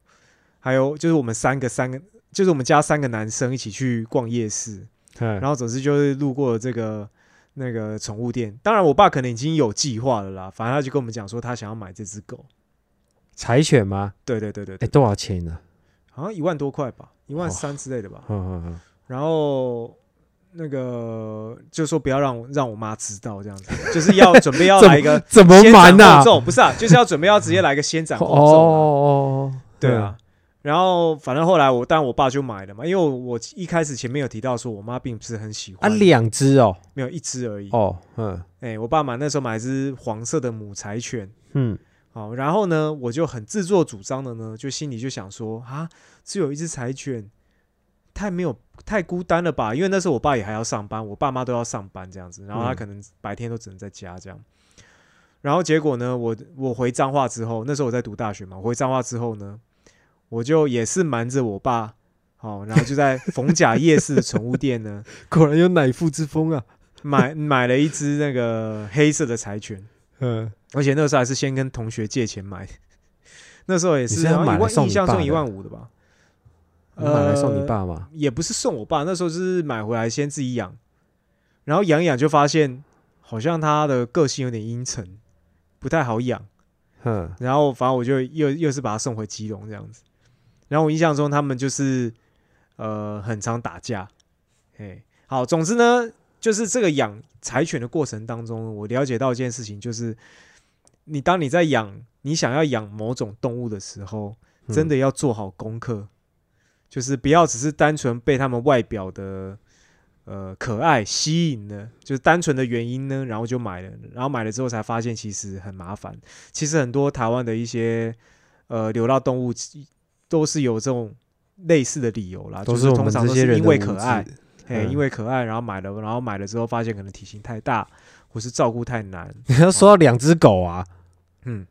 还有就是我们三个三个，就是我们家三个男生一起去逛夜市，嘿然后总之就是路过了这个那个宠物店。当然，我爸可能已经有计划了啦，反正他就跟我们讲说他想要买这只狗。柴犬吗？对对对对哎，对，多少钱呢？好像一万多块吧，一万哦三之类的吧。嗯嗯嗯，然后那个就说不要让我让我妈知道这样子，就是要准备要来一个怎么瞒呐后？奏，不是啊，就是要准备要直接来个先斩后哦奏啊。哦，对啊，然后反正后来我，但我爸就买了嘛，因为我我一开始前面有提到说我妈并不是很喜欢啊，欢，两只哦，没有一只而已。哦，嗯哎、我爸买那时候买一只黄色的母柴犬，嗯，好，然后呢，我就很自作主张的呢，就心里就想说啊，只有一只柴犬，太没有太孤单了吧？因为那时候我爸也还要上班，我爸妈都要上班这样子，然后他嗯可能白天都只能在家这样。然后结果呢，我我回彰化之后，那时候我在读大学嘛，我回彰化之后呢，我就也是瞒着我爸，好，然后就在 逢甲夜市的宠物店呢，果然有乃父之风啊，买买了一只那个黑色的柴犬。嗯，而且那个时候还是先跟同学借钱买，那时候也是一万，印象中一万五的吧？你买来送你呃爸吗？也不是送我爸，那时候是买回来先自己养，然后养一养就发现好像他的个性有点阴沉，不太好养。嗯，然后反正我就又又是把他送回基隆这样子。然后我印象中他们就是呃很常打架，哎，好，总之呢，就是这个养柴犬的过程当中，我了解到一件事情，就是你当你在养你想要养某种动物的时候，嗯。真的要做好功课，就是不要只是单纯被他们外表的呃可爱吸引了，就是单纯的原因呢，然后就买了，然后买了之后才发现其实很麻烦。其实很多台湾的一些呃流浪动物都是有这种类似的理由啦，都就是我们这通常都是因些人因为可爱，知，嘿，嗯。因为可爱，然后买了，然后买了之后发现可能体型太大，或是照顾太难，你要说到两只狗啊，嗯，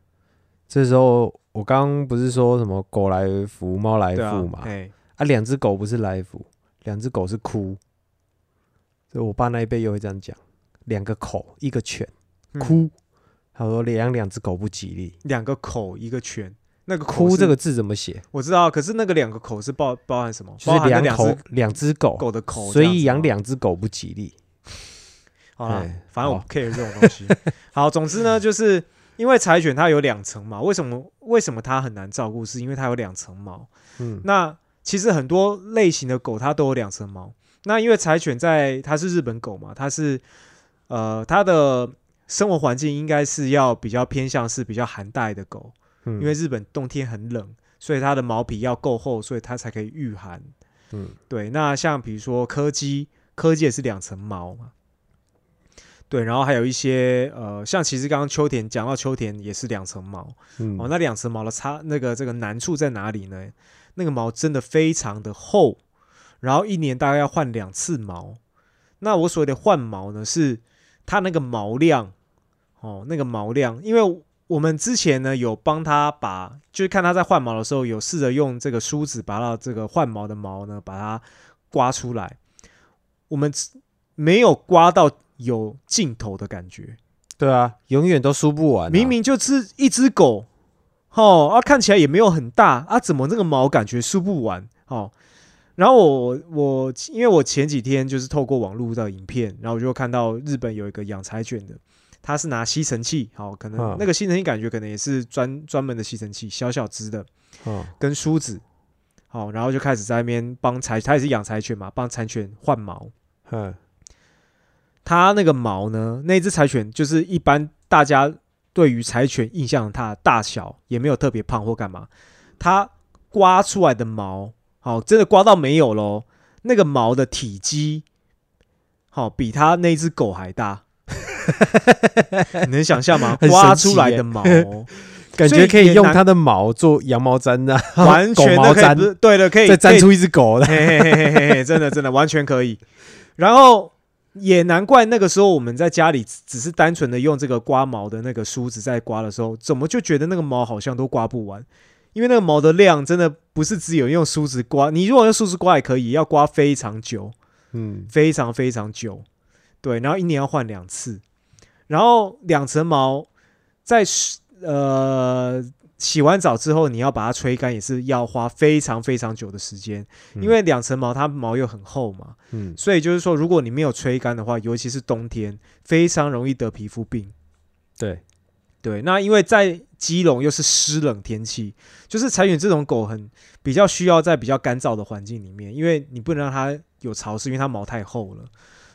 这时候我刚刚不是说什么狗来福，猫来福嘛？，哎，啊，两只狗不是来福，两只狗是哭。所以我爸那一辈又会这样讲，两个口一个犬嗯哭，他说养两只狗不吉利。两个口一个犬，那个哭这个字怎么写？我知道，可是那个两个口是包包含什么？就是两口只两只狗，狗的口，所以养。两只狗不吉利。好了哎，反正我不 care 这种东西。好，总之呢，就是因为柴犬它有两层毛，为什么为什么它很难照顾？是因为它有两层毛。嗯，那其实很多类型的狗它都有两层毛。那因为柴犬在它是日本狗嘛，它是呃它的生活环境应该是要比较偏向是比较寒带的狗，嗯因为日本冬天很冷，所以它的毛皮要够厚，所以它才可以御寒。嗯对，那像比如说柯基，柯基也是两层毛嘛。对，然后还有一些呃，像其实刚刚秋田讲到秋田也是两层毛嗯哦，那两层毛的差那个这个难处在哪里呢？那个毛真的非常的厚，然后一年大概要换两次毛。那我所谓的换毛呢，是它那个毛量哦，那个毛量，因为我们之前呢有帮他把，就是看他在换毛的时候，有试着用这个梳子把它这个换毛的毛呢把它刮出来，我们没有刮到有尽头的感觉，对啊，永远都梳不完啊。明明就是一只狗，哦，啊，看起来也没有很大啊，怎么这个毛感觉梳不完？哦，然后我我因为我前几天就是透过网络的影片，然后我就看到日本有一个养柴犬的，他是拿吸尘器，好、可能嗯那个吸尘器感觉可能也是专专门的吸尘器，小小只的，嗯跟梳子，好、然后就开始在那边帮柴，他也是养柴犬嘛，帮柴犬换毛。嗯它那个毛呢，那只柴犬就是一般大家对于柴犬印象它的大小也没有特别胖或干嘛，它刮出来的毛，好、真的刮到没有喽，那个毛的体积，好、比它那只狗还大。你能想象吗？刮出来的毛，感觉可以用它的毛做羊毛毡的，完全的可以对的，可以再粘出一只狗的。嘿嘿嘿嘿嘿嘿，真的真的完全可以。然后也难怪那个时候我们在家里只只是单纯的用这个刮毛的那个梳子在刮的时候，怎么就觉得那个毛好像都刮不完？因为那个毛的量真的不是只有用梳子刮，你如果用梳子刮也可以，要刮非常久，嗯，非常非常久。对，然后一年要换两次，然后两层毛在呃洗完澡之后，你要把它吹干，也是要花非常非常久的时间，因为两层毛它毛又很厚嘛，嗯，所以就是说，如果你没有吹干的话，尤其是冬天，非常容易得皮肤病。对，对，那因为在基隆又是湿冷天气，就是柴犬这种狗很比较需要在比较干燥的环境里面，因为你不能让它有潮湿，因为它毛太厚了，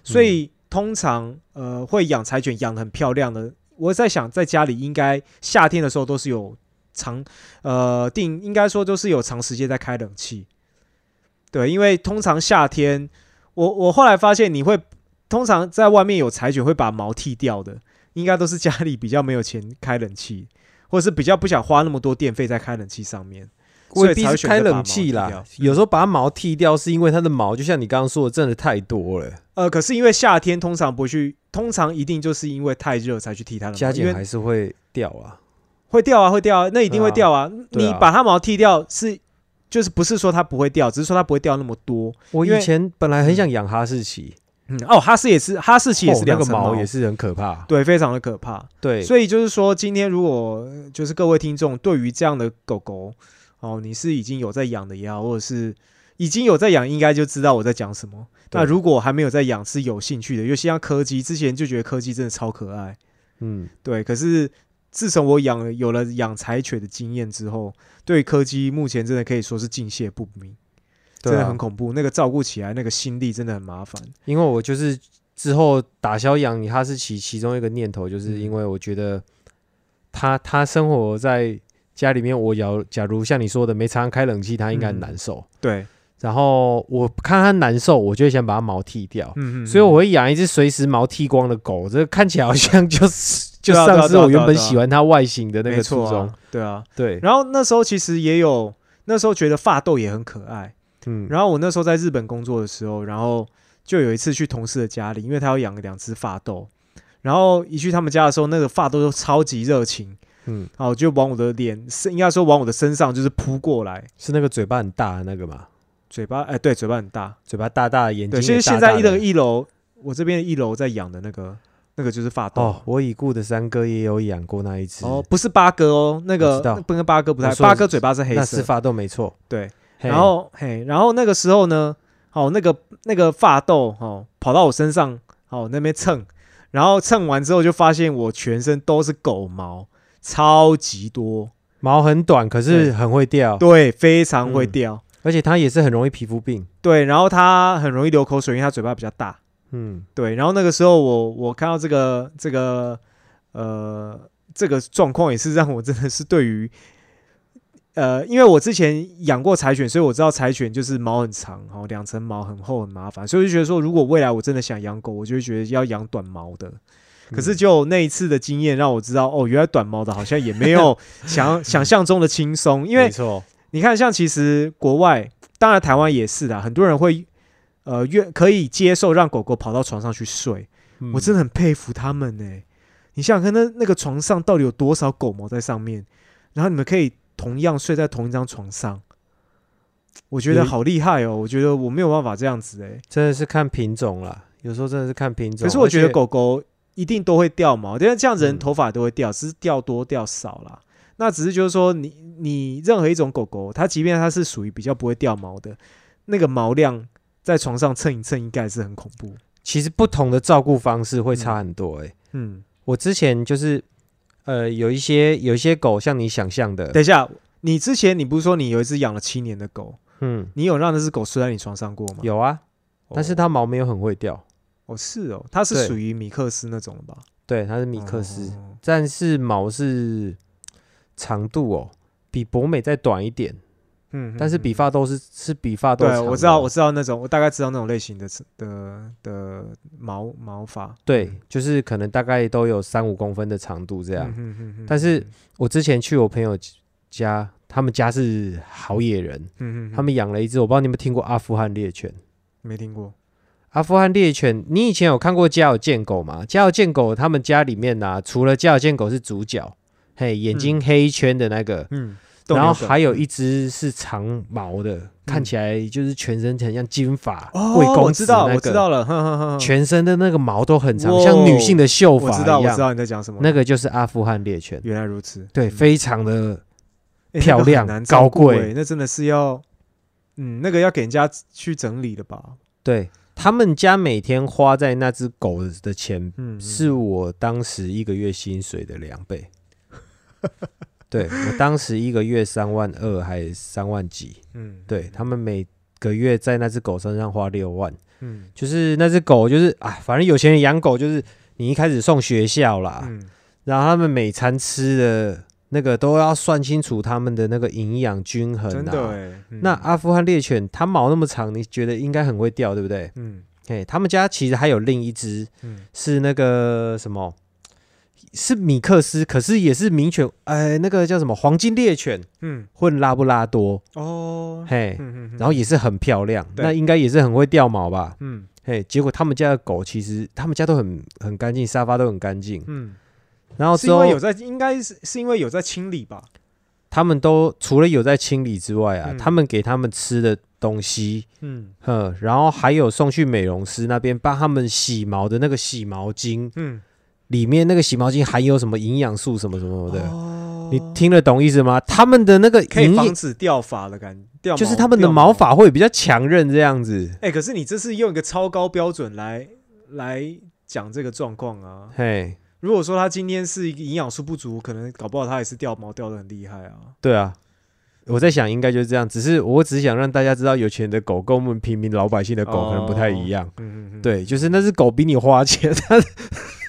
所以通常呃会养柴犬养的很漂亮的。我在想，在家里应该夏天的时候都是有长呃定，应该说都是有长时间在开冷气。对，因为通常夏天，我我后来发现你会通常在外面有柴犬会把毛剃掉的，应该都是家里比较没有钱开冷气，或者是比较不想花那么多电费在开冷气上面。所以未必是开冷气啦，有时候把它毛剃掉，是因为它的毛就像你刚刚说的，真的太多了，呃，可是因为夏天通常不去，通常一定就是因为太热才去剃它的毛，加减还是会掉啊。会掉啊，会掉啊，那一定会掉啊。你把它毛剃掉是，就是不是说它不会掉，只是说它不会掉那么多。我以前本来很想养哈士奇，嗯，哦，哈士也是，哈士奇也是哦那个两层毛，毛也是很可怕。对，非常的可怕。对，所以就是说，今天如果呃就是各位听众对于这样的狗狗，哦，你是已经有在养的也好，或者是已经有在养，应该就知道我在讲什么。那如果还没有在养，是有兴趣的，因为像柯基之前就觉得柯基真的超可爱，嗯，对。可是自从我养了有了养柴犬的经验之后，对柯基目前真的可以说是敬谢不明，真的很，恐怖。那个照顾起来那个心力真的很麻烦。因为我就是之后打消养哈士奇其中一个念头，就是因为我觉得它它生活在家里面，我要假如像你说的没常常开冷气，它应该很嗯难受。对，然后我看它难受，我就会想把它毛剃掉。嗯嗯，所以我会养一只随时毛剃光的狗，这看起来好像 就是就对啊对啊丧失我原本喜欢它外形的那个初衷。对啊。对，然后那时候其实也有，那时候觉得发豆也很可爱。嗯，然后我那时候在日本工作的时候，然后就有一次去同事的家里，因为他要养两只发豆，然后一去他们家的时候，那个发豆都超级热情，嗯，然后就往我的脸，是应该说往我的身上就是扑过来，是那个嘴巴很大的那个嘛，嘴巴哎对，嘴巴很大，嘴巴大大的，眼睛其实现在一楼一楼，我这边一楼在养的那个那个就是发豆。哦，我已故的三哥也有养过那一只，哦，不是八哥哦，那个不跟八哥不太，八哥嘴巴是黑色，那是发豆没错。对，然后嘿，然后那个时候呢，哦，那个那个发豆哦，跑到我身上，哦那边蹭，然后蹭完之后就发现我全身都是狗毛，超级多，毛很短，可是很会掉，对，非常会嗯掉，而且它也是很容易皮肤病。对，然后它很容易流口水，因为它嘴巴比较大，嗯，对，然后那个时候我我看到这个这个呃这个状况也是让我真的是对于。呃，因为我之前养过柴犬，所以我知道柴犬就是毛很长，然后两层毛很厚很麻烦，所以我就觉得说，如果未来我真的想养狗，我就会觉得要养短毛的。可是就那一次的经验让我知道，哦，原来短毛的好像也没有 想想象中的轻松。因为你看，像其实国外，当然台湾也是啦，很多人会呃愿可以接受让狗狗跑到床上去睡，我真的的很佩服他们呢、你想想看，那那个床上到底有多少狗毛在上面？然后你们可以同样睡在同一张床上，我觉得好厉害哦！我觉得我没有办法这样子哎、真的是看品种啦，有时候真的是看品种。可是我觉得狗狗一定都会掉毛，因为这样人嗯头发都会掉，只是掉多掉少啦。那只是就是说你，你任何一种狗狗，它即便它是属于比较不会掉毛的，那个毛量在床上蹭一蹭，应该也是很恐怖。其实不同的照顾方式会差很多、欸。嗯，我之前就是呃有一些有一些狗像你想象的，等一下，你之前你不是说你有一只养了七年的狗，嗯，你有让那只狗睡在你床上过吗？有啊，但是它毛没有很会掉。哦是哦，它是属于米克斯那种的吧？对，它是米克斯，哦但是毛是长度哦，比博美再短一点，嗯，但是比嗯发豆是是比发豆对，长的哦。我知道，我知道那种，我大概知道那种类型的的的毛毛发。对，就是可能大概都有三五公分的长度这样。嗯但是嗯我之前去我朋友家，他们家是好野人，哼哼他们养了一只，我不知道你有没有听过阿富汗猎犬。没听过。阿富汗猎犬，你以前有看过家有贱狗吗？家有贱狗，他们家里面呢、除了家有贱狗是主角，嘿，眼睛黑圈的那个，嗯，然后还有一只是长毛的，看起来就是全身很像金发哦，贵公我知道，子那个，我知道了，全身的那个毛都很长，哇像女性的秀发我知道。我知道你在讲什么。那个就是阿富汗猎犬，原来如此，对，嗯非常的欸漂亮高贵那真的是要，嗯，那个要给人家去整理的吧？对。他们家每天花在那只狗的钱，嗯，是我当时一个月薪水的两倍。对我当时一个月三万二还三万几，嗯，对他们每个月在那只狗身上花六万，嗯就是那只狗就是啊，反正有钱人养狗就是你一开始送学校啦，嗯然后他们每餐吃的那个都要算清楚他们的那个营养均衡真的那阿富汗猎犬它毛那么长，你觉得应该很会掉，对不对？嗯嘿，他们家其实还有另一只嗯是那个什么，是米克斯，可是也是名犬，哎，那个叫什么黄金猎犬嗯。混拉布拉多，哦，嘿，嗯嗯，然后也是很漂亮，那应该也是很会掉毛吧？嗯。嘿，结果他们家的狗其实他们家都很很干净，沙发都很干净，嗯，然后是因为有在，应该是是因为有在清理吧？他们都除了有在清理之外啊，嗯。他们给他们吃的东西，嗯。呵，然后还有送去美容师那边帮他们洗毛的那个洗毛巾，嗯里面那个洗毛巾含有什么营养素什么什么的，哦你听得懂意思吗？他们的那个可以防止掉发的感觉，掉就是他们的毛发会比较强韧这样子，哎、可是你这是用一个超高标准来来讲这个状况啊。嘿，如果说他今天是一个营养素不足，可能搞不好他也是掉毛掉的很厉害啊。对啊。我在想，应该就是这样。只是我只是想让大家知道，有钱的狗跟我们平民老百姓的狗可能不太一样。嗯嗯嗯，对，就是那只狗比你花钱。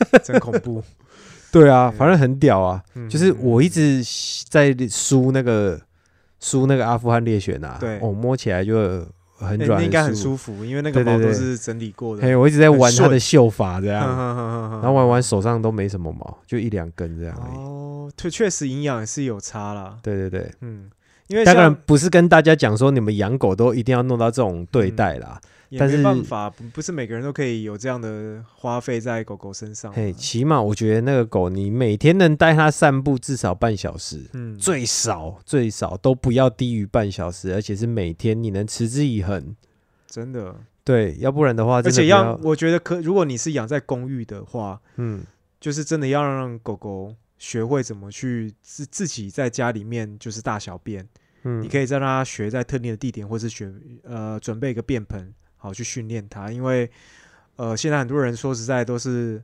真恐怖。对啊，反正很屌啊。嗯就是我一直在梳那个梳那个阿富汗猎犬啊，对我、摸起来就很欸软，那应该很。舒服，因为那个毛都是整理过的。嘿，我一直在玩它的秀发这然样，然后玩玩手上都没什么毛，就一两根这样而已。哦，确确实营养也是有差啦。对对对，嗯，因为当然不是跟大家讲说你们养狗都一定要弄到这种对待啦。但是办法，不不是每个人都可以有这样的花费在狗狗身上啊。嘿，起码我觉得那个狗，你每天能带它散步至少半小时，嗯，最少最少都不要低于半小时，而且是每天你能持之以恒。真的，对，要不然的话而且要，我觉得可，如果你是养在公寓的话，嗯，就是真的要让狗狗学会怎么去自自己在家里面就是大小便，嗯，你可以再让他学在特定的地点，或是学呃准备一个便盆，好去训练它。因为呃现在很多人说实在都是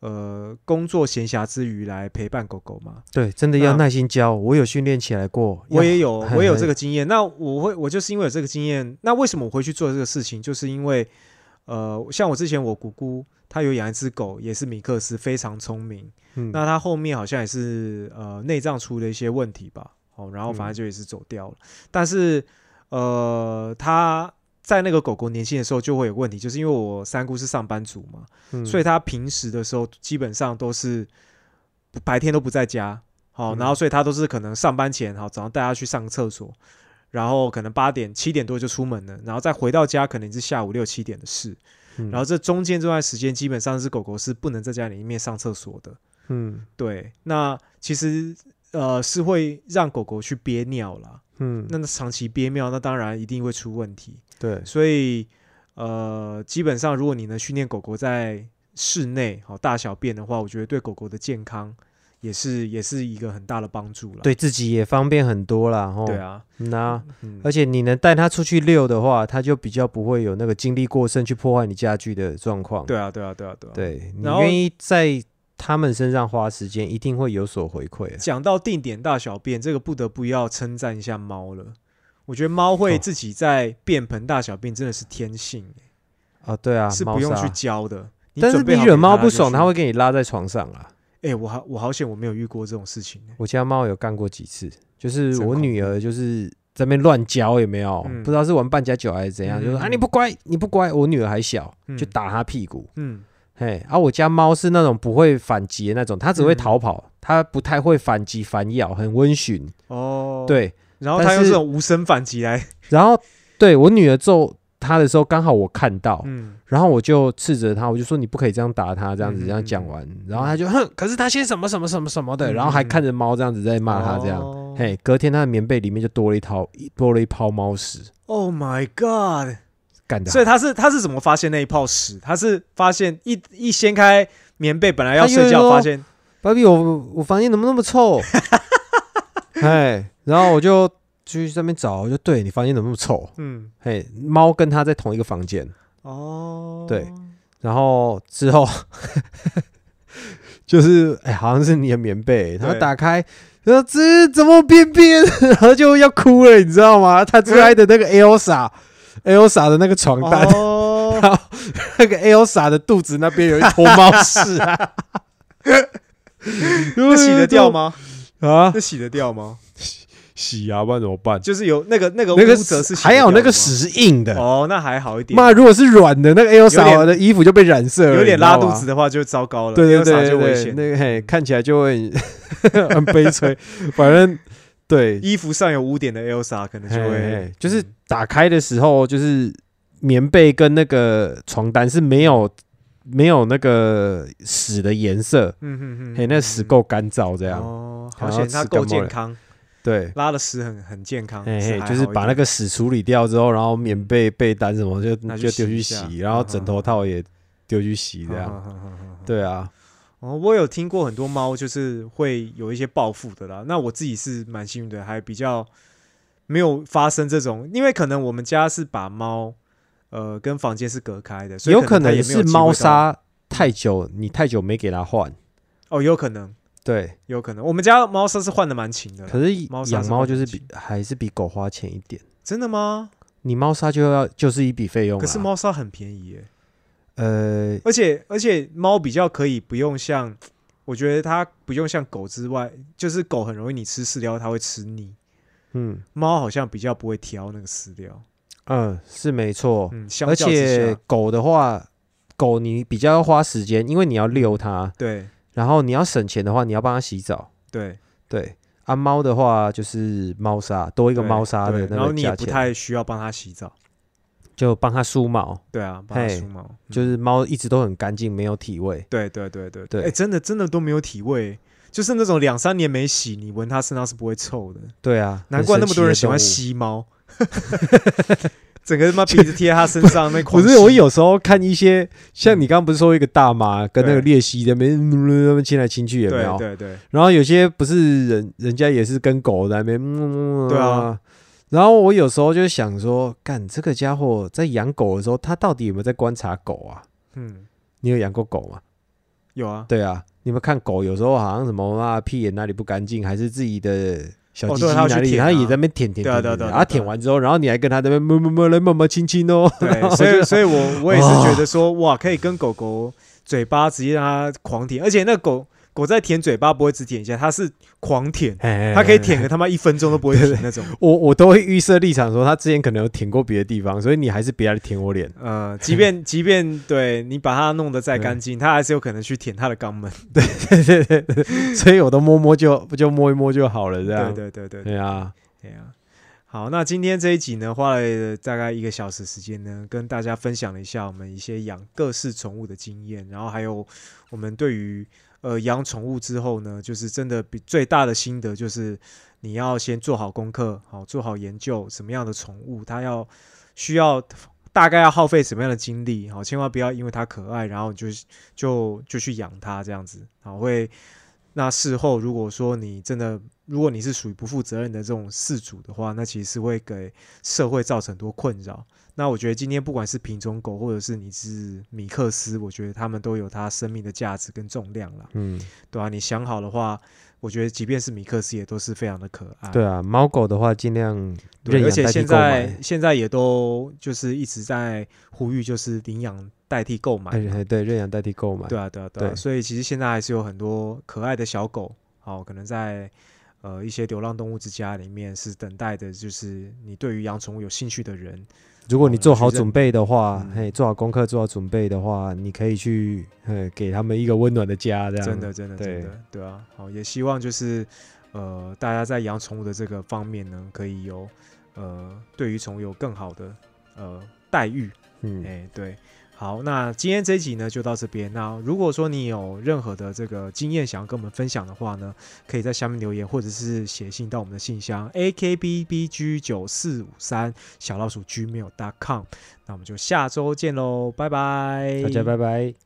呃工作闲暇之余来陪伴狗狗嘛。对，真的要耐心教。我有训练起来过，我也有，我也有这个经验。那我会，我就是因为有这个经验，那为什么我会去做这个事情？就是因为，呃，像我之前我姑姑她有养一只狗，也是米克斯，非常聪明。嗯那她后面好像也是呃内脏出了一些问题吧，哦，然后反正就也是走掉了。但是呃，她在那个狗狗年轻的时候就会有问题，就是因为我三姑是上班族嘛，嗯所以她平时的时候基本上都是白天都不在家，好、嗯然后所以他都是可能上班前，好早上带他去上个厕所，然后可能八点七点多就出门了，然后再回到家可能是下午六七点的事，嗯。然后这中间这段时间基本上是狗狗是不能在家里面上厕所的，嗯。对，那其实呃是会让狗狗去憋尿啦，嗯，那长期憋尿，那当然一定会出问题，对，所以呃，基本上如果你能训练狗狗在室内好大小便的话，我觉得对狗狗的健康也是也是一个很大的帮助了。对自己也方便很多啦。吼，对，啊，那嗯，而且你能带它出去遛的话，它就比较不会有那个精力过剩去破坏你家具的状况。对啊，对啊，对啊，对啊。对，你愿意在他们身上花时间，一定会有所回馈。讲到定点大小便，这个不得不要称赞一下猫了。我觉得猫会哦自己在便盆大小便真的是天性，啊，对啊，是不用去教的。但是你惹猫不爽，它会给你拉在床上啊。哎、我好我好险，我没有遇过这种事情、欸。我家猫有干过几次，就是我女儿就是在那边乱教，有没有？嗯不知道是玩扮家酒还是怎样，就说嗯啊你不乖，你不乖。我女儿还小，嗯就打她屁股。嗯，嘿，啊，我家猫是那种不会反击的那种，它只会嗯逃跑，它不太会反击反咬，很温驯。哦，。对，然后它用这种无声反击来，然后对我女儿揍它的时候，刚好我看到，嗯，然后我就斥责他，我就说你不可以这样打他，这样子嗯这样讲完，然后他就哼，可是他先什么什么什么什么的，嗯然后还看着猫这样子在骂他这样，哦。嘿，隔天他的棉被里面就多了一套多了一泡猫屎，Oh my God！干的，所以他是他是怎么发现那一泡屎？他是发现一一掀开棉被，本来要睡觉，发现芭比，我我房间怎么那么臭？哎，然后我就去上面找，就对你房间怎么那么臭？嗯嘿，猫跟他在同一个房间，哦，对然后之后 就是哎，好像是你的棉被，他对打开，然后这怎么便便，然后就要哭了，你知道吗？他最爱的那个 Elsa，Elsa 的那个床单，哦，然后那个 Elsa 的肚子那边有一坨猫屎啊，那洗得掉？吗？啊，那洗得掉吗？洗牙，不然怎么办？就是有那个那个那个污渍是洗还有那个屎是硬的，哦，那还好一点。妈，如果是软的，那个 Elsa 点的衣服就被染色了，有点拉肚子的话就糟糕了，对对对对，就危险。那个嘿，看起来就会 很悲催。反正对，衣服上有污点的 Elsa 可能就会嘿就是打开的时候，就是棉被跟那个床单是没有没有那个屎的颜色，嗯哼哼，嘿，那屎够干燥这样。哦，好险它够健康，对，拉的屎很很健康，嘿嘿，就是把那个屎处理掉之后，然后棉被、被单什么就拿去就丢去洗然后嗯枕头套也丢去洗，这样。对啊，哦，我有听过很多猫就是会有一些报复的啦。那我自己是蛮幸运的，还比较没有发生这种，因为可能我们家是把猫呃跟房间是隔开的，所以有可能是猫砂太久，你太久没给它换。哦，有可能，对，有可能。我们家猫砂是换的蛮勤的，可是养猫就是比还是比狗花钱一点。真的吗？你猫砂就要就是一笔费用、啊，可是猫砂很便宜耶，呃，而且而且猫比较可以不用像，我觉得它不用像狗之外，就是狗很容易你吃饲料它会吃腻，嗯。猫好像比较不会挑那个饲料，嗯是没错，嗯，而且，狗的话，狗你比较要花时间，因为你要遛它，对然后你要省钱的话，你要帮它洗澡。对，对，啊猫的话就是猫砂，多一个对猫砂的对然后你也不太需要帮它洗澡，就帮它梳毛，对啊，帮它梳毛，嗯。就是猫一直都很干净，没有体味。对对对对对。哎、真的真的都没有体味，就是那种两三年没洗，你闻它身上是不会臭的，对啊，难怪那么多人喜欢吸。吸猫，整个他妈鼻子贴他身上那不是，我有时候看一些，像你刚刚不是说一个大妈跟那个鬣蜥在那边那边亲来亲去，有没有？对对对，然后有些不是人，人家也是跟狗在那边，嗯对啊。然后我有时候就想说，干这个家伙在养狗的时候，他到底有没有在观察狗啊？嗯，你有养过狗吗？有啊，对啊，你们看狗有时候好像什么啊屁眼哪里不干净，还是自己的小鸡鸡哦对它要去哪里，舔啊。它也在那边舔舔舔舔，对然后舔完之后，然后你还跟他在那边摸摸摸来摸摸亲亲哦。对，所以 所以我我也是觉得说，哇，可以跟狗狗嘴巴直接让它狂舔，而且那狗狗在舔嘴巴不会只舔一下，它是狂舔，它它可以舔个他妈一分钟都不会 停那种。我我都会预设立场说，它之前可能有舔过别的地方，所以你还是别来舔我脸。嗯，即便 即便对你把它弄得再干净，它还是有可能去舔它的肛门。对 对对对，所以我都摸摸就不就摸一摸就好了，这对样。对对对对啊，对啊。好，那今天这一集呢，花了大概一个小时时间呢，跟大家分享了一下我们一些养各式宠物的经验，然后还有我们对于呃养宠物之后呢，就是真的比最大的心得就是你要先做好功课，好做好研究，什么样的宠物它要需要大概要耗费什么样的精力，好，千万不要因为它可爱，然后你就就就去养它这样子，好会。那事后如果说你真的，如果你是属于不负责任的这种事主的话，那其实是会给社会造成很多困扰。那我觉得今天不管是品种狗，或者是你是米克斯，我觉得它们都有它生命的价值跟重量啦，嗯，对啊，你想好的话，我觉得即便是米克斯也都是非常的可爱。对啊，猫狗的话尽量对，而且现在买。现在也都就是一直在呼吁，就是领养代替购买对，认养代替购买。对啊，对啊，对啊。对所以其实现在还是有很多可爱的小狗，好、可能在呃一些流浪动物之家里面是等待的，就是你对于养宠物有兴趣的人，如果你做好准备的话，嗯嘿，做好功课，做好准备的话，你可以去，嘿，给他们一个温暖的家，这样。真的，真的，真对的，对啊。好，也希望就是呃大家在养宠物的这个方面呢，可以有呃对于宠物有更好的呃待遇。嗯，哎，对，好，那今天这一集呢就到这边。那如果说你有任何的这个经验想要跟我们分享的话呢，可以在下面留言，或者是写信到我们的信箱 a k b b g 九四五三小老鼠 gmail.com。那我们就下周见喽，拜拜，大家拜拜。